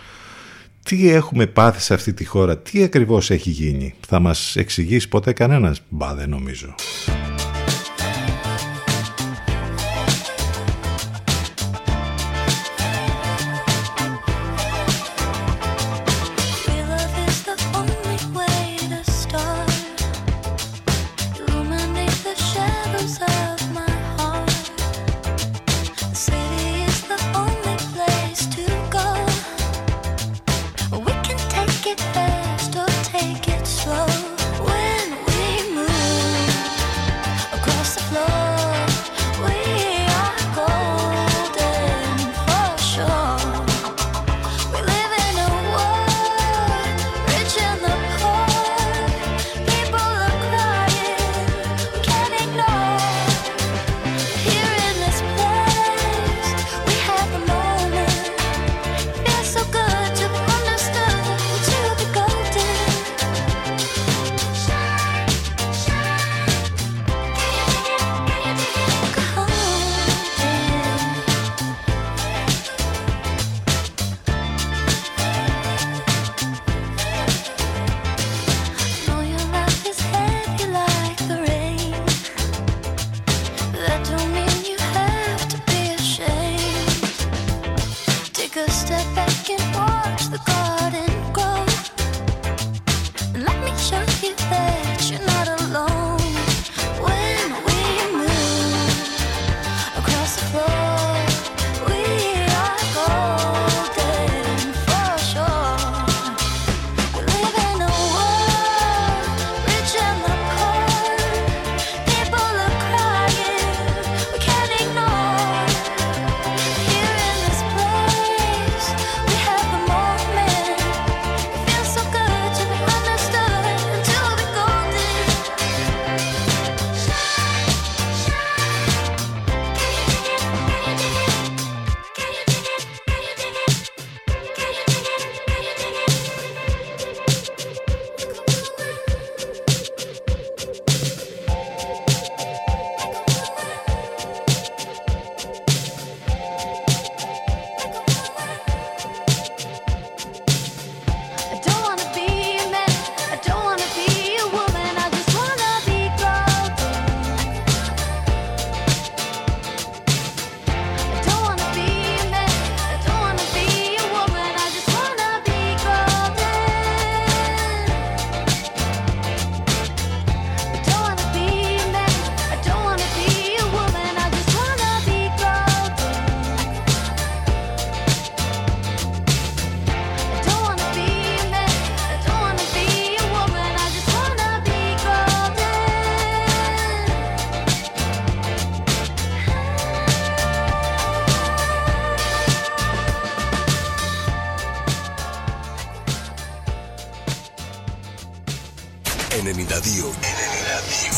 Τι έχουμε πάθει σε αυτή τη χώρα, τι ακριβώς έχει γίνει. Θα μας εξηγήσει ποτέ κανένας. Μπα δεν νομίζω.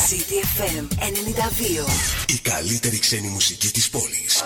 CTFM 92. Η καλύτερη ξένη μουσική της πόλης.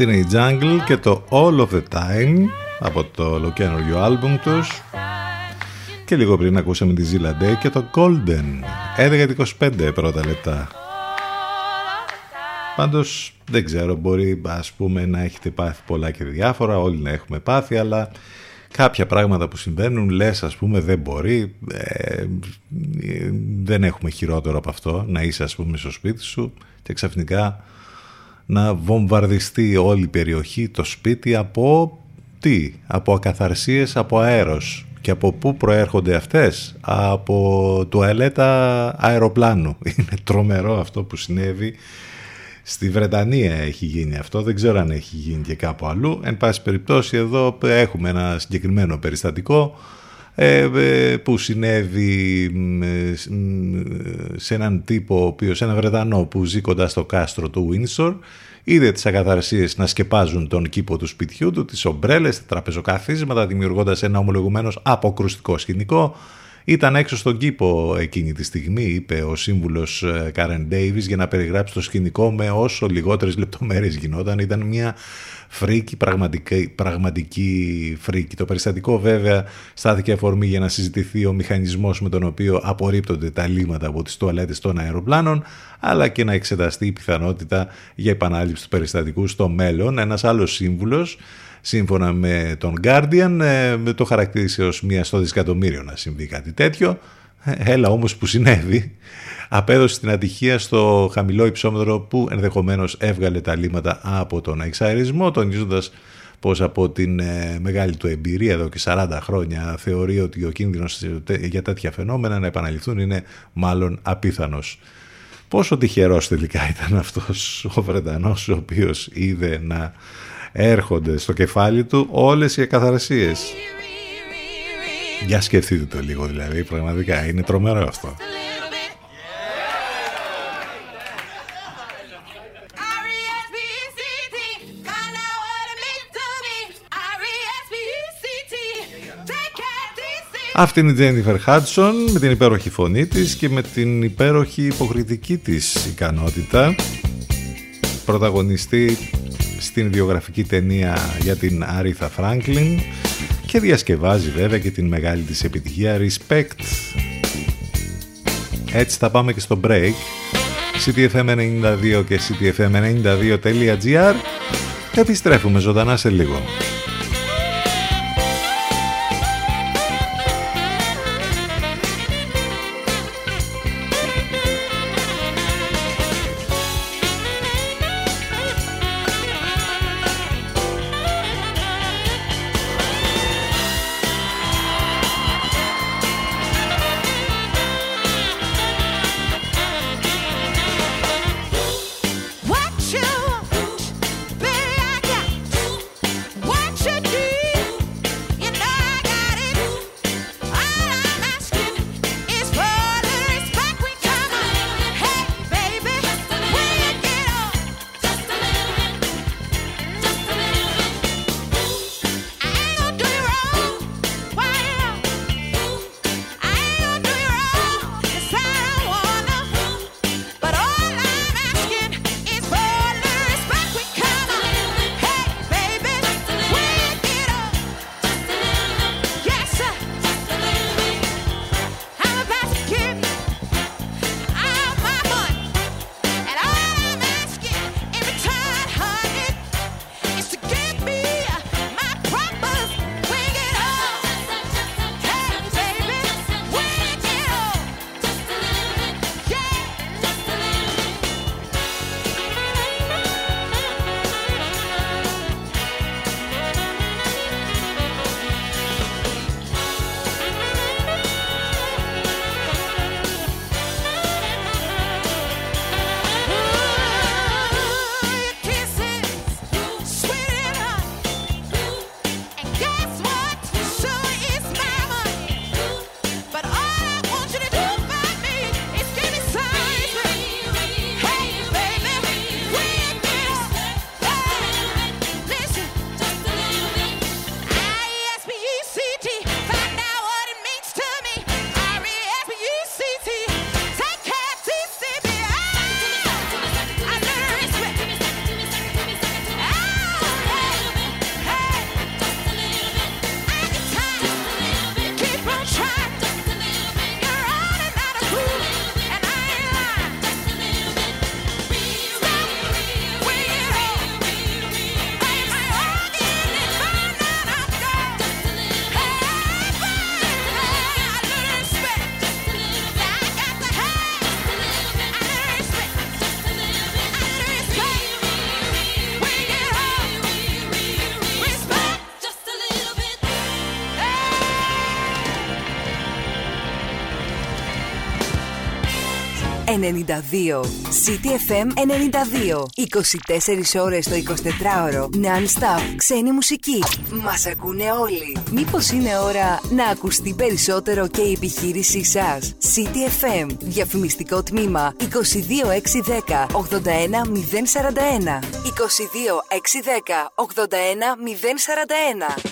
Lost in a. Jungle και το All of the Time από το ολοκένουργιο άλμπουμ τους. Και λίγο πριν ακούσαμε τη Zilla Day και το Golden. 11-25 πρώτα λεπτά. Πάντως δεν ξέρω μπορεί ας πούμε να έχετε πάθει πολλά και διάφορα όλοι να έχουμε πάθει αλλά κάποια πράγματα που συμβαίνουν λες ας πούμε δεν μπορεί. Ε, δεν έχουμε χειρότερο από αυτό να είσαι ας πούμε στο σπίτι σου και ξαφνικά να βομβαρδιστεί όλη η περιοχή, το σπίτι από τι, από ακαθαρσίες, από αέρος. Και από πού προέρχονται αυτές; Από τουαλέτα αεροπλάνου. [laughs] Είναι τρομερό αυτό που συνέβη. Στη Βρετανία έχει γίνει αυτό, δεν ξέρω αν έχει γίνει και κάπου αλλού. Εν πάση περιπτώσει εδώ έχουμε ένα συγκεκριμένο περιστατικό. ε, ε, που συνέβη σε έναν τύπο, ο οποίος, ένα Βρετανό που ζει κοντά στο κάστρο του Windsor, είδε τις ακαθαρσίες να σκεπάζουν τον κήπο του σπιτιού του, τις ομπρέλες, τα τραπεζοκαθίσματα, δημιουργώντας ένα ομολογουμένως αποκρουστικό σκηνικό, ήταν έξω στον κήπο εκείνη τη στιγμή, είπε ο σύμβουλος Κάρεν Ντέιβις, για να περιγράψει το σκηνικό με όσο λιγότερες λεπτομέρειες γινόταν. Ήταν μια φρίκη, πραγματική, πραγματική φρίκη. Το περιστατικό βέβαια στάθηκε αφορμή για να συζητηθεί ο μηχανισμός με τον οποίο απορρίπτονται τα λίμματα από τις τουαλέτες των αεροπλάνων, αλλά και να εξεταστεί η πιθανότητα για επανάληψη του περιστατικού στο μέλλον. Ένας άλλος σύμβουλος σύμφωνα με τον Guardian ε, το χαρακτήρισε ως μία στο δισεκατομμύριο να συμβεί κάτι τέτοιο ε, έλα όμως που συνέβη απέδωσε την ατυχία στο χαμηλό υψόμετρο που ενδεχομένως έβγαλε τα λίμματα από τον εξαερισμό τονίζοντας πως από την ε, μεγάλη του εμπειρία εδώ και 40 χρόνια θεωρεί ότι ο κίνδυνος για τέτοια φαινόμενα να επαναληφθούν είναι μάλλον απίθανος. Πόσο τυχερός τελικά ήταν αυτός ο Βρετανός ο οποίος είδε να έρχονται στο κεφάλι του όλες οι εκαθαρσίες. Για σκεφτείτε το λίγο δηλαδή, πραγματικά είναι τρομερό αυτό. Αυτή είναι η Τζένιφερ Χάτσον με την υπέροχη φωνή της και με την υπέροχη υποκριτική της ικανότητα. Πρωταγωνιστή στην βιογραφική ταινία για την Άριθα Φράγκλιν και διασκευάζει βέβαια και την μεγάλη της επιτυχία Respect. Έτσι θα πάμε και στο break. CTFM92 και CTFM92.gr Επιστρέφουμε ζωντανά σε λίγο. 92. CTFM 92. 24 ώρες το 24ωρο. Non-stop. Ξένη μουσική. Μας ακούνε όλοι. Μήπως είναι ώρα να ακουστεί περισσότερο και η επιχείρησή σας; CTFM. Διαφημιστικό τμήμα 22610 81041. 22610 81041.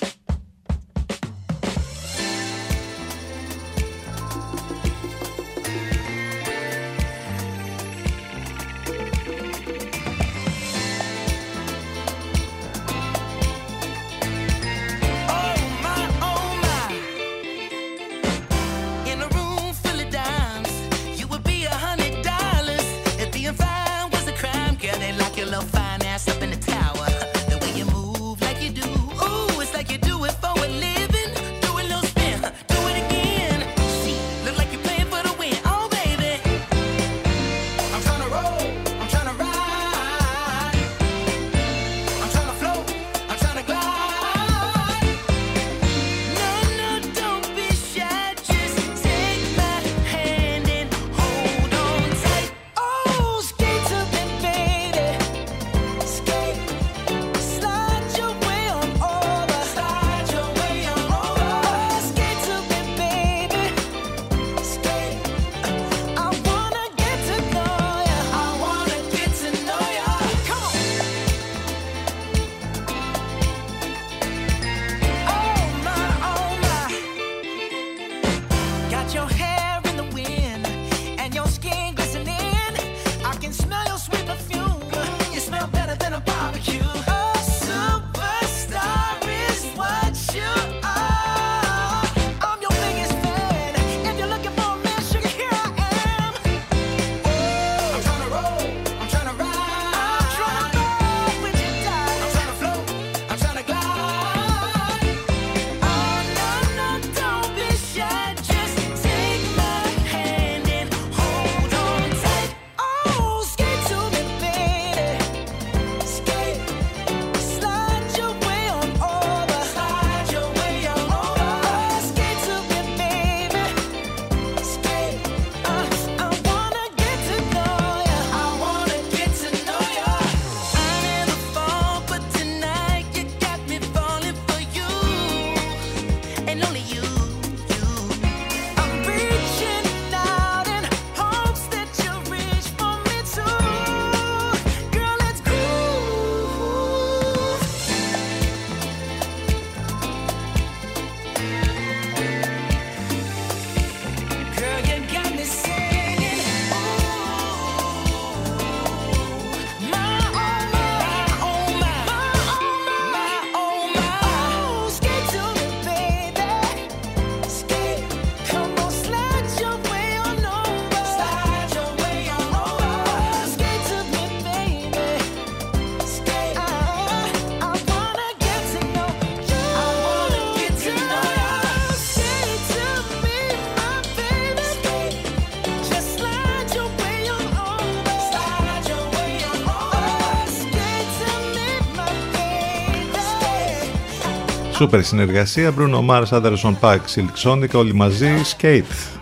Σούπερ συνεργασία, Bruno Mars, Anderson Paak, Silk Sonic, όλοι μαζί, Skate.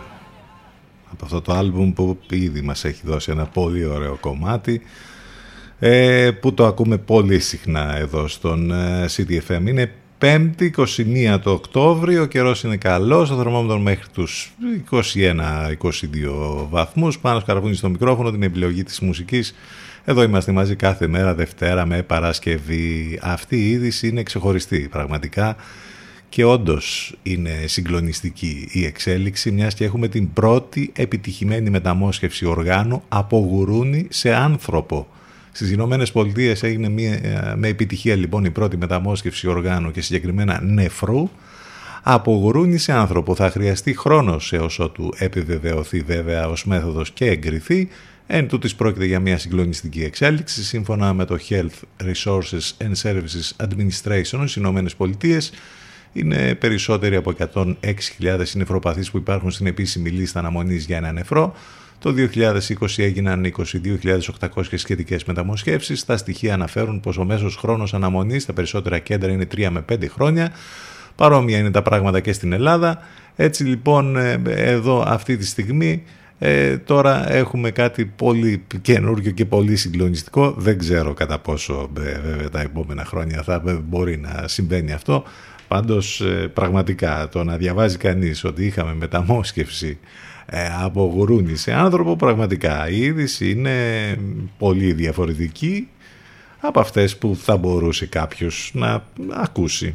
Από αυτό το άλμπουμ που ήδη μας έχει δώσει ένα πολύ ωραίο κομμάτι ε, που το ακούμε πολύ συχνά εδώ στον ε, CDFM. Είναι 5η 21 το Οκτώβριο, ο καιρός είναι καλός, ο θερμόμετρος μέχρι τους 21-22 βαθμούς. Πάνω σκαρβούνι στο μικρόφωνο, την επιλογή της μουσικής. Εδώ είμαστε μαζί κάθε μέρα, Δευτέρα με Παρασκευή. Αυτή η είδηση είναι ξεχωριστή πραγματικά και όντως είναι συγκλονιστική η εξέλιξη μιας και έχουμε την πρώτη επιτυχημένη μεταμόσχευση οργάνου από γουρούνι σε άνθρωπο. Στις Ηνωμένες Πολιτείες έγινε μια, με επιτυχία λοιπόν η πρώτη μεταμόσχευση οργάνου και συγκεκριμένα νεφρού από γουρούνι σε άνθρωπο. Θα χρειαστεί χρόνος έως ότου επιβεβαιωθεί βέβαια ως μέθοδος και εγκριθεί. Εν τούτης πρόκειται για μια συγκλονιστική εξέλιξη σύμφωνα με το Health Resources and Services Administration στις Ηνωμένες Πολιτείες είναι περισσότεροι από 106.000 νεφροπαθείς που υπάρχουν στην επίσημη λίστα αναμονής για ένα νεφρό. Το 2020 έγιναν 22.800 σχετικές μεταμοσχεύσεις. Τα στοιχεία αναφέρουν πως ο μέσος χρόνος αναμονής στα περισσότερα κέντρα είναι 3 με 5 χρόνια. Παρόμοια είναι τα πράγματα και στην Ελλάδα. Έτσι λοιπόν εδώ αυτή τη στιγμή Ε, τώρα έχουμε κάτι πολύ καινούργιο και πολύ συγκλονιστικό. Δεν ξέρω κατά πόσο ε, βέβαια τα επόμενα χρόνια θα μπορεί να συμβαίνει αυτό. Πάντως ε, πραγματικά το να διαβάζει κανείς ότι είχαμε μεταμόσχευση ε, από γουρούνι σε άνθρωπο πραγματικά η είδηση είναι πολύ διαφορετική από αυτές που θα μπορούσε κάποιος να ακούσει.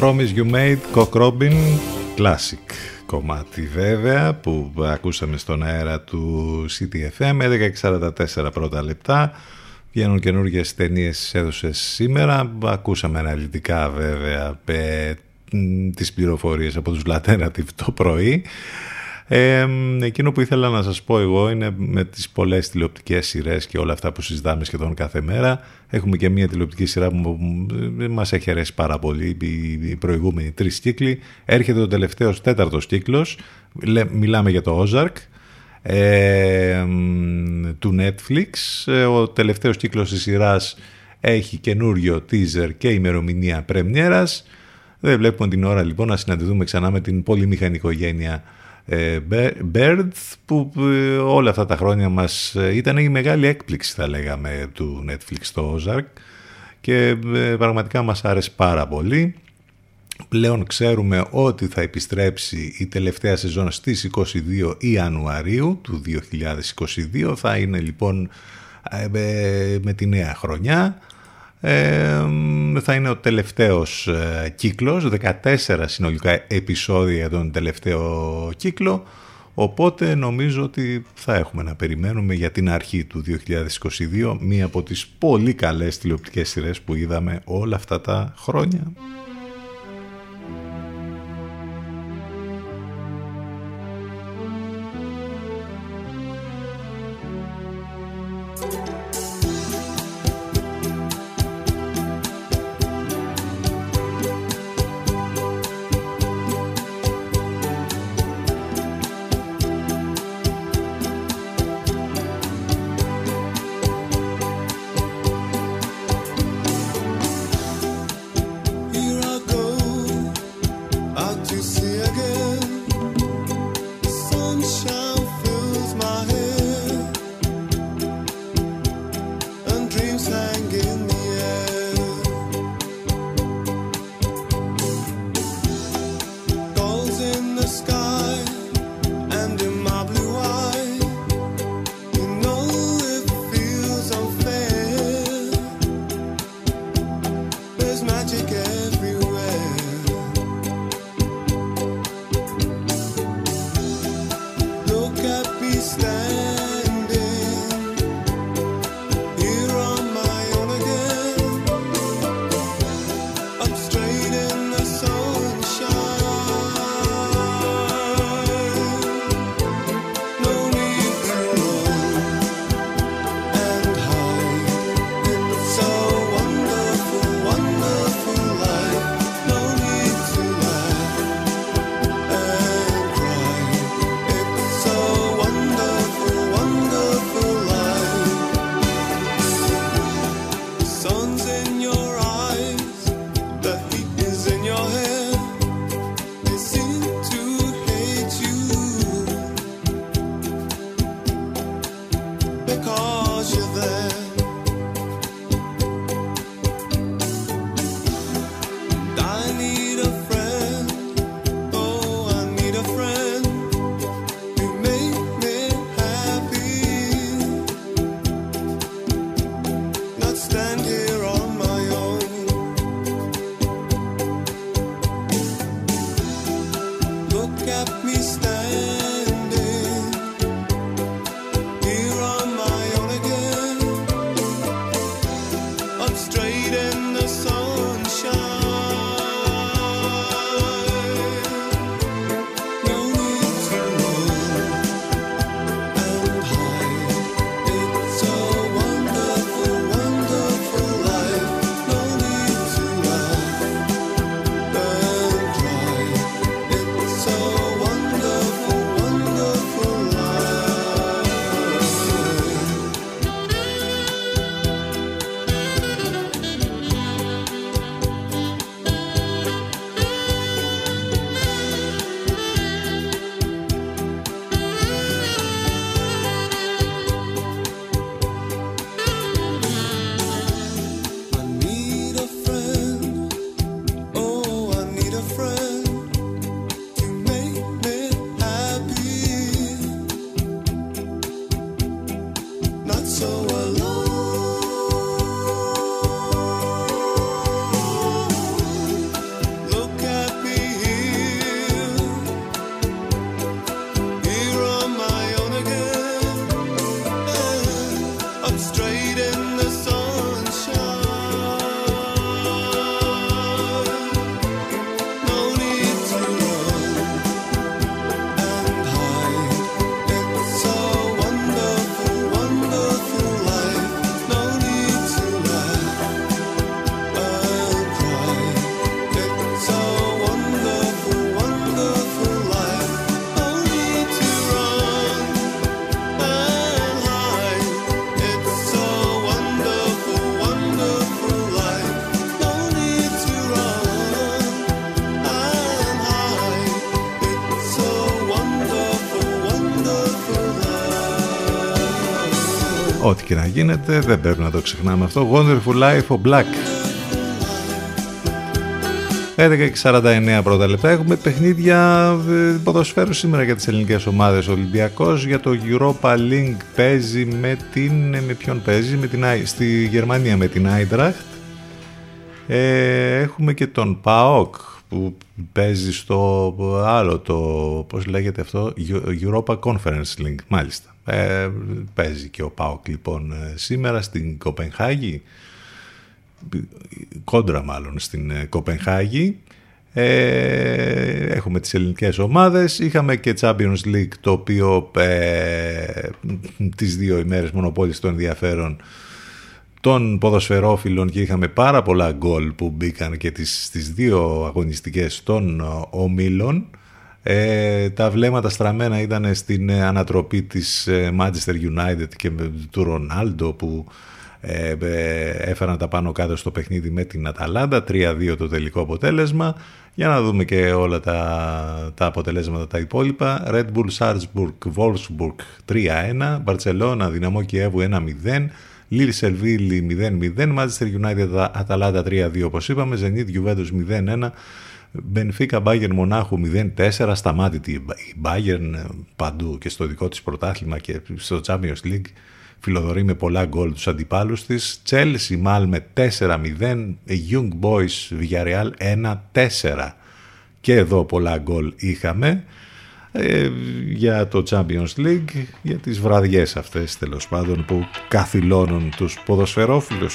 Promise You Made, Cock Robin, classic. Κομμάτι βέβαια που ακούσαμε στον αέρα του CTFM 11.44 πρώτα λεπτά. Βγαίνουν καινούργιες ταινίες έδωσες σήμερα. Ακούσαμε αναλυτικά βέβαια ε, τις πληροφορίες από τους Laternative το πρωί ε, εκείνο που ήθελα να σας πω εγώ είναι με τις πολλές τηλεοπτικές σειρές και όλα αυτά που συζητάμε σχεδόν κάθε μέρα. Έχουμε και μια τηλεοπτική σειρά που μας έχει αρέσει πάρα πολύ, οι οι προηγούμενοι τρεις κύκλοι. Έρχεται ο τελευταίος τέταρτος κύκλος, Λε- μιλάμε για το Ozark, ε, του Netflix. Ε, Ο τελευταίος κύκλος της σειράς έχει καινούριο teaser και ημερομηνία πρεμιέρας. Δεν βλέπουμε την ώρα λοιπόν να συναντηθούμε ξανά με την πολυμηχανικογένεια ε, Birds που όλα αυτά τα χρόνια μας ε, ήταν η μεγάλη έκπληξη θα λέγαμε του Netflix το Ozark και ε, πραγματικά μας άρεσε πάρα πολύ. Πλέον ξέρουμε ότι θα επιστρέψει η τελευταία σεζόν στις 22 Ιανουαρίου του 2022. Θα είναι λοιπόν με τη νέα χρονιά θα είναι ο τελευταίος κύκλο, κύκλος, 14 συνολικά επεισόδια τον τελευταίο κύκλο, οπότε νομίζω ότι θα έχουμε να περιμένουμε για την αρχή του 2022 μία από τις πολύ καλές τηλεοπτικές σειρές που είδαμε όλα αυτά τα χρόνια. sky. Ό,τι και να γίνεται, δεν πρέπει να το ξεχνάμε αυτό. Wonderful Life of Black. 11 και 49 πρώτα λεπτά. Έχουμε παιχνίδια ε, ποδοσφαίρου σήμερα για τις ελληνικές ομάδες. Ο Ολυμπιακός για το Europa League παίζει με την... Με ποιον παίζει, με την, στη Γερμανία με την Eintracht. Ε, έχουμε και τον ΠΑΟΚ που παίζει στο άλλο το, πώς λέγεται αυτό, Europa Conference League, μάλιστα. Ε, παίζει και ο ΠΑΟΚ λοιπόν ε, σήμερα στην Κοπενχάγη κόντρα μάλλον στην ε, Κοπενχάγη. Ε, έχουμε τις ελληνικές ομάδες. Είχαμε και Champions League το οποίο ε, τις δύο ημέρες μονοπόλησε το ενδιαφέρον των ποδοσφαιρόφιλων και είχαμε πάρα πολλά γκολ που μπήκαν και τις, στις δύο αγωνιστικές των ομίλων. Ε, τα βλέμματα στραμμένα ήταν στην ανατροπή της Manchester United και του Ρονάλντο που ε, ε, έφεραν τα πάνω κάτω στο παιχνίδι με την Αταλάντα 3-2 το τελικό αποτέλεσμα. Για να δούμε και όλα τα, τα αποτελέσματα τα υπόλοιπα. Red Bull Salzburg Wolfsburg 3-1 Barcelona Δυναμό Κιέβου 1-0 Λίλ Σερβίλη 0-0 Manchester United Αταλάντα 3-2 όπως είπαμε. Zenit Juventus 0-1 Μπενφίκα Bayern Μονάχου 0-4 σταμάτητη η Bayern παντού και στο δικό της πρωτάθλημα και στο Champions League φιλοδορεί με πολλά γκολ τους αντιπάλους της. Chelsea Malme 4-0, Young Boys Villarreal 1-4. Και εδώ πολλά γκολ είχαμε ε, για το Champions League, για τις βραδιές αυτές τέλος πάντων που καθυλώνουν τους ποδοσφαιρόφιλους.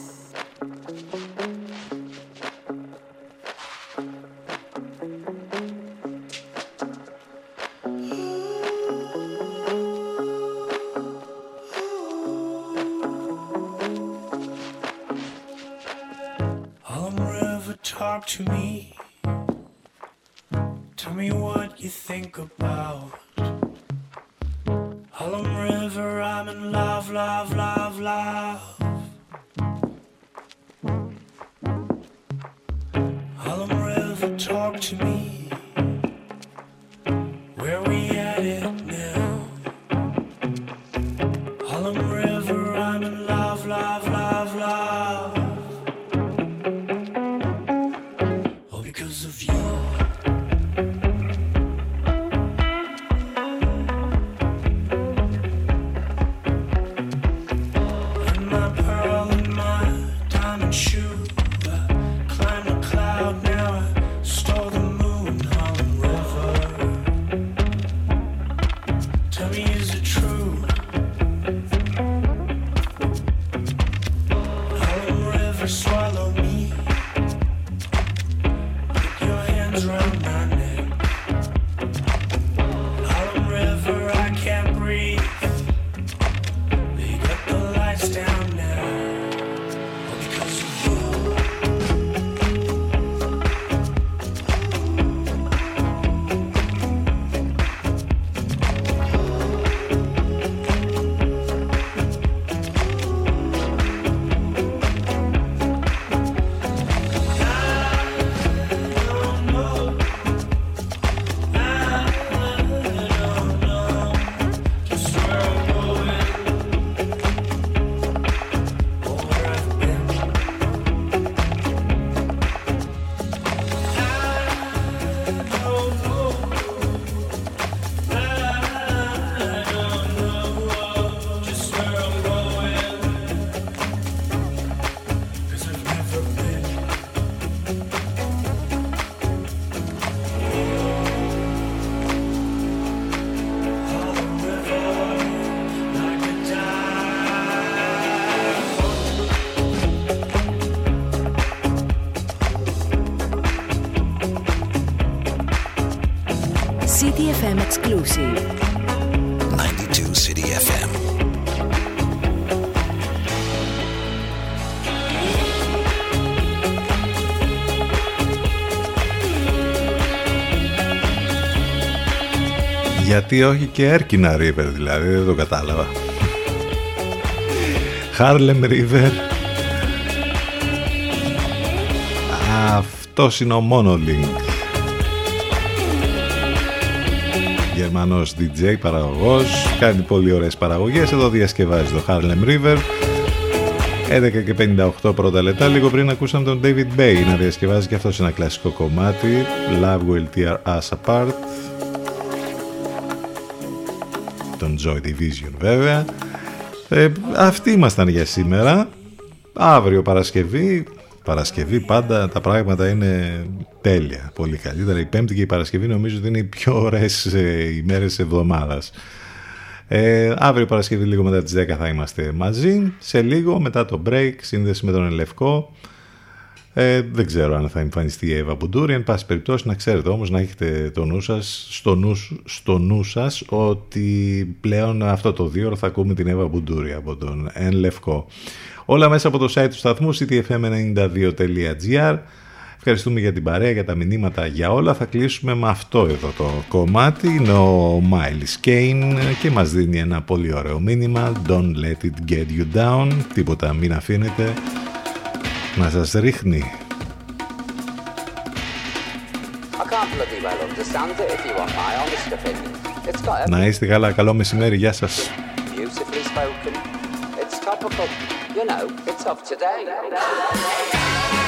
drunk. Γιατί όχι και Έρκινα River δηλαδή, δεν το κατάλαβα. Harlem River. Αυτός είναι ο Monolink. Γερμανός DJ, παραγωγός, κάνει πολύ ωραίες παραγωγές, εδώ διασκευάζει το Harlem River. 11 και 58 πρώτα λεπτά, λίγο πριν ακούσαμε τον David Bay να διασκευάζει και αυτός ένα κλασικό κομμάτι, Love Will Tear Us Apart. Joy Division βέβαια. Ε, αυτοί ήμασταν για σήμερα. Αύριο Παρασκευή. Παρασκευή πάντα τα πράγματα είναι τέλεια. Πολύ καλύτερα. Η Πέμπτη και η Παρασκευή νομίζω ότι είναι οι πιο ωραίες ε, ημέρες της εβδομάδας. Ε, αύριο Παρασκευή λίγο μετά τις 10 θα είμαστε μαζί. Σε λίγο μετά το break σύνδεση με τον Ελευκό. Ε, δεν ξέρω αν θα εμφανιστεί η Εύα Μπουντούρη. Εν πάση περιπτώσει, να ξέρετε όμως να έχετε το νου σας, στο, νου, στο νου σας ότι πλέον αυτό το δύο θα ακούμε την Εύα Μπουντούρη από τον Εν Λευκό. Όλα μέσα από το site του σταθμού ctfm92.gr. Ευχαριστούμε για την παρέα, για τα μηνύματα, για όλα. Θα κλείσουμε με αυτό εδώ το κομμάτι. Είναι ο Miles Kane και μας δίνει ένα πολύ ωραίο μήνυμα. Don't let it get you down. Τίποτα μην αφήνετε να σας ρίχνει. Να είστε καλά, καλό μεσημέρι, γεια σας. Σα ευχαριστώ. Είναι το ποιόν,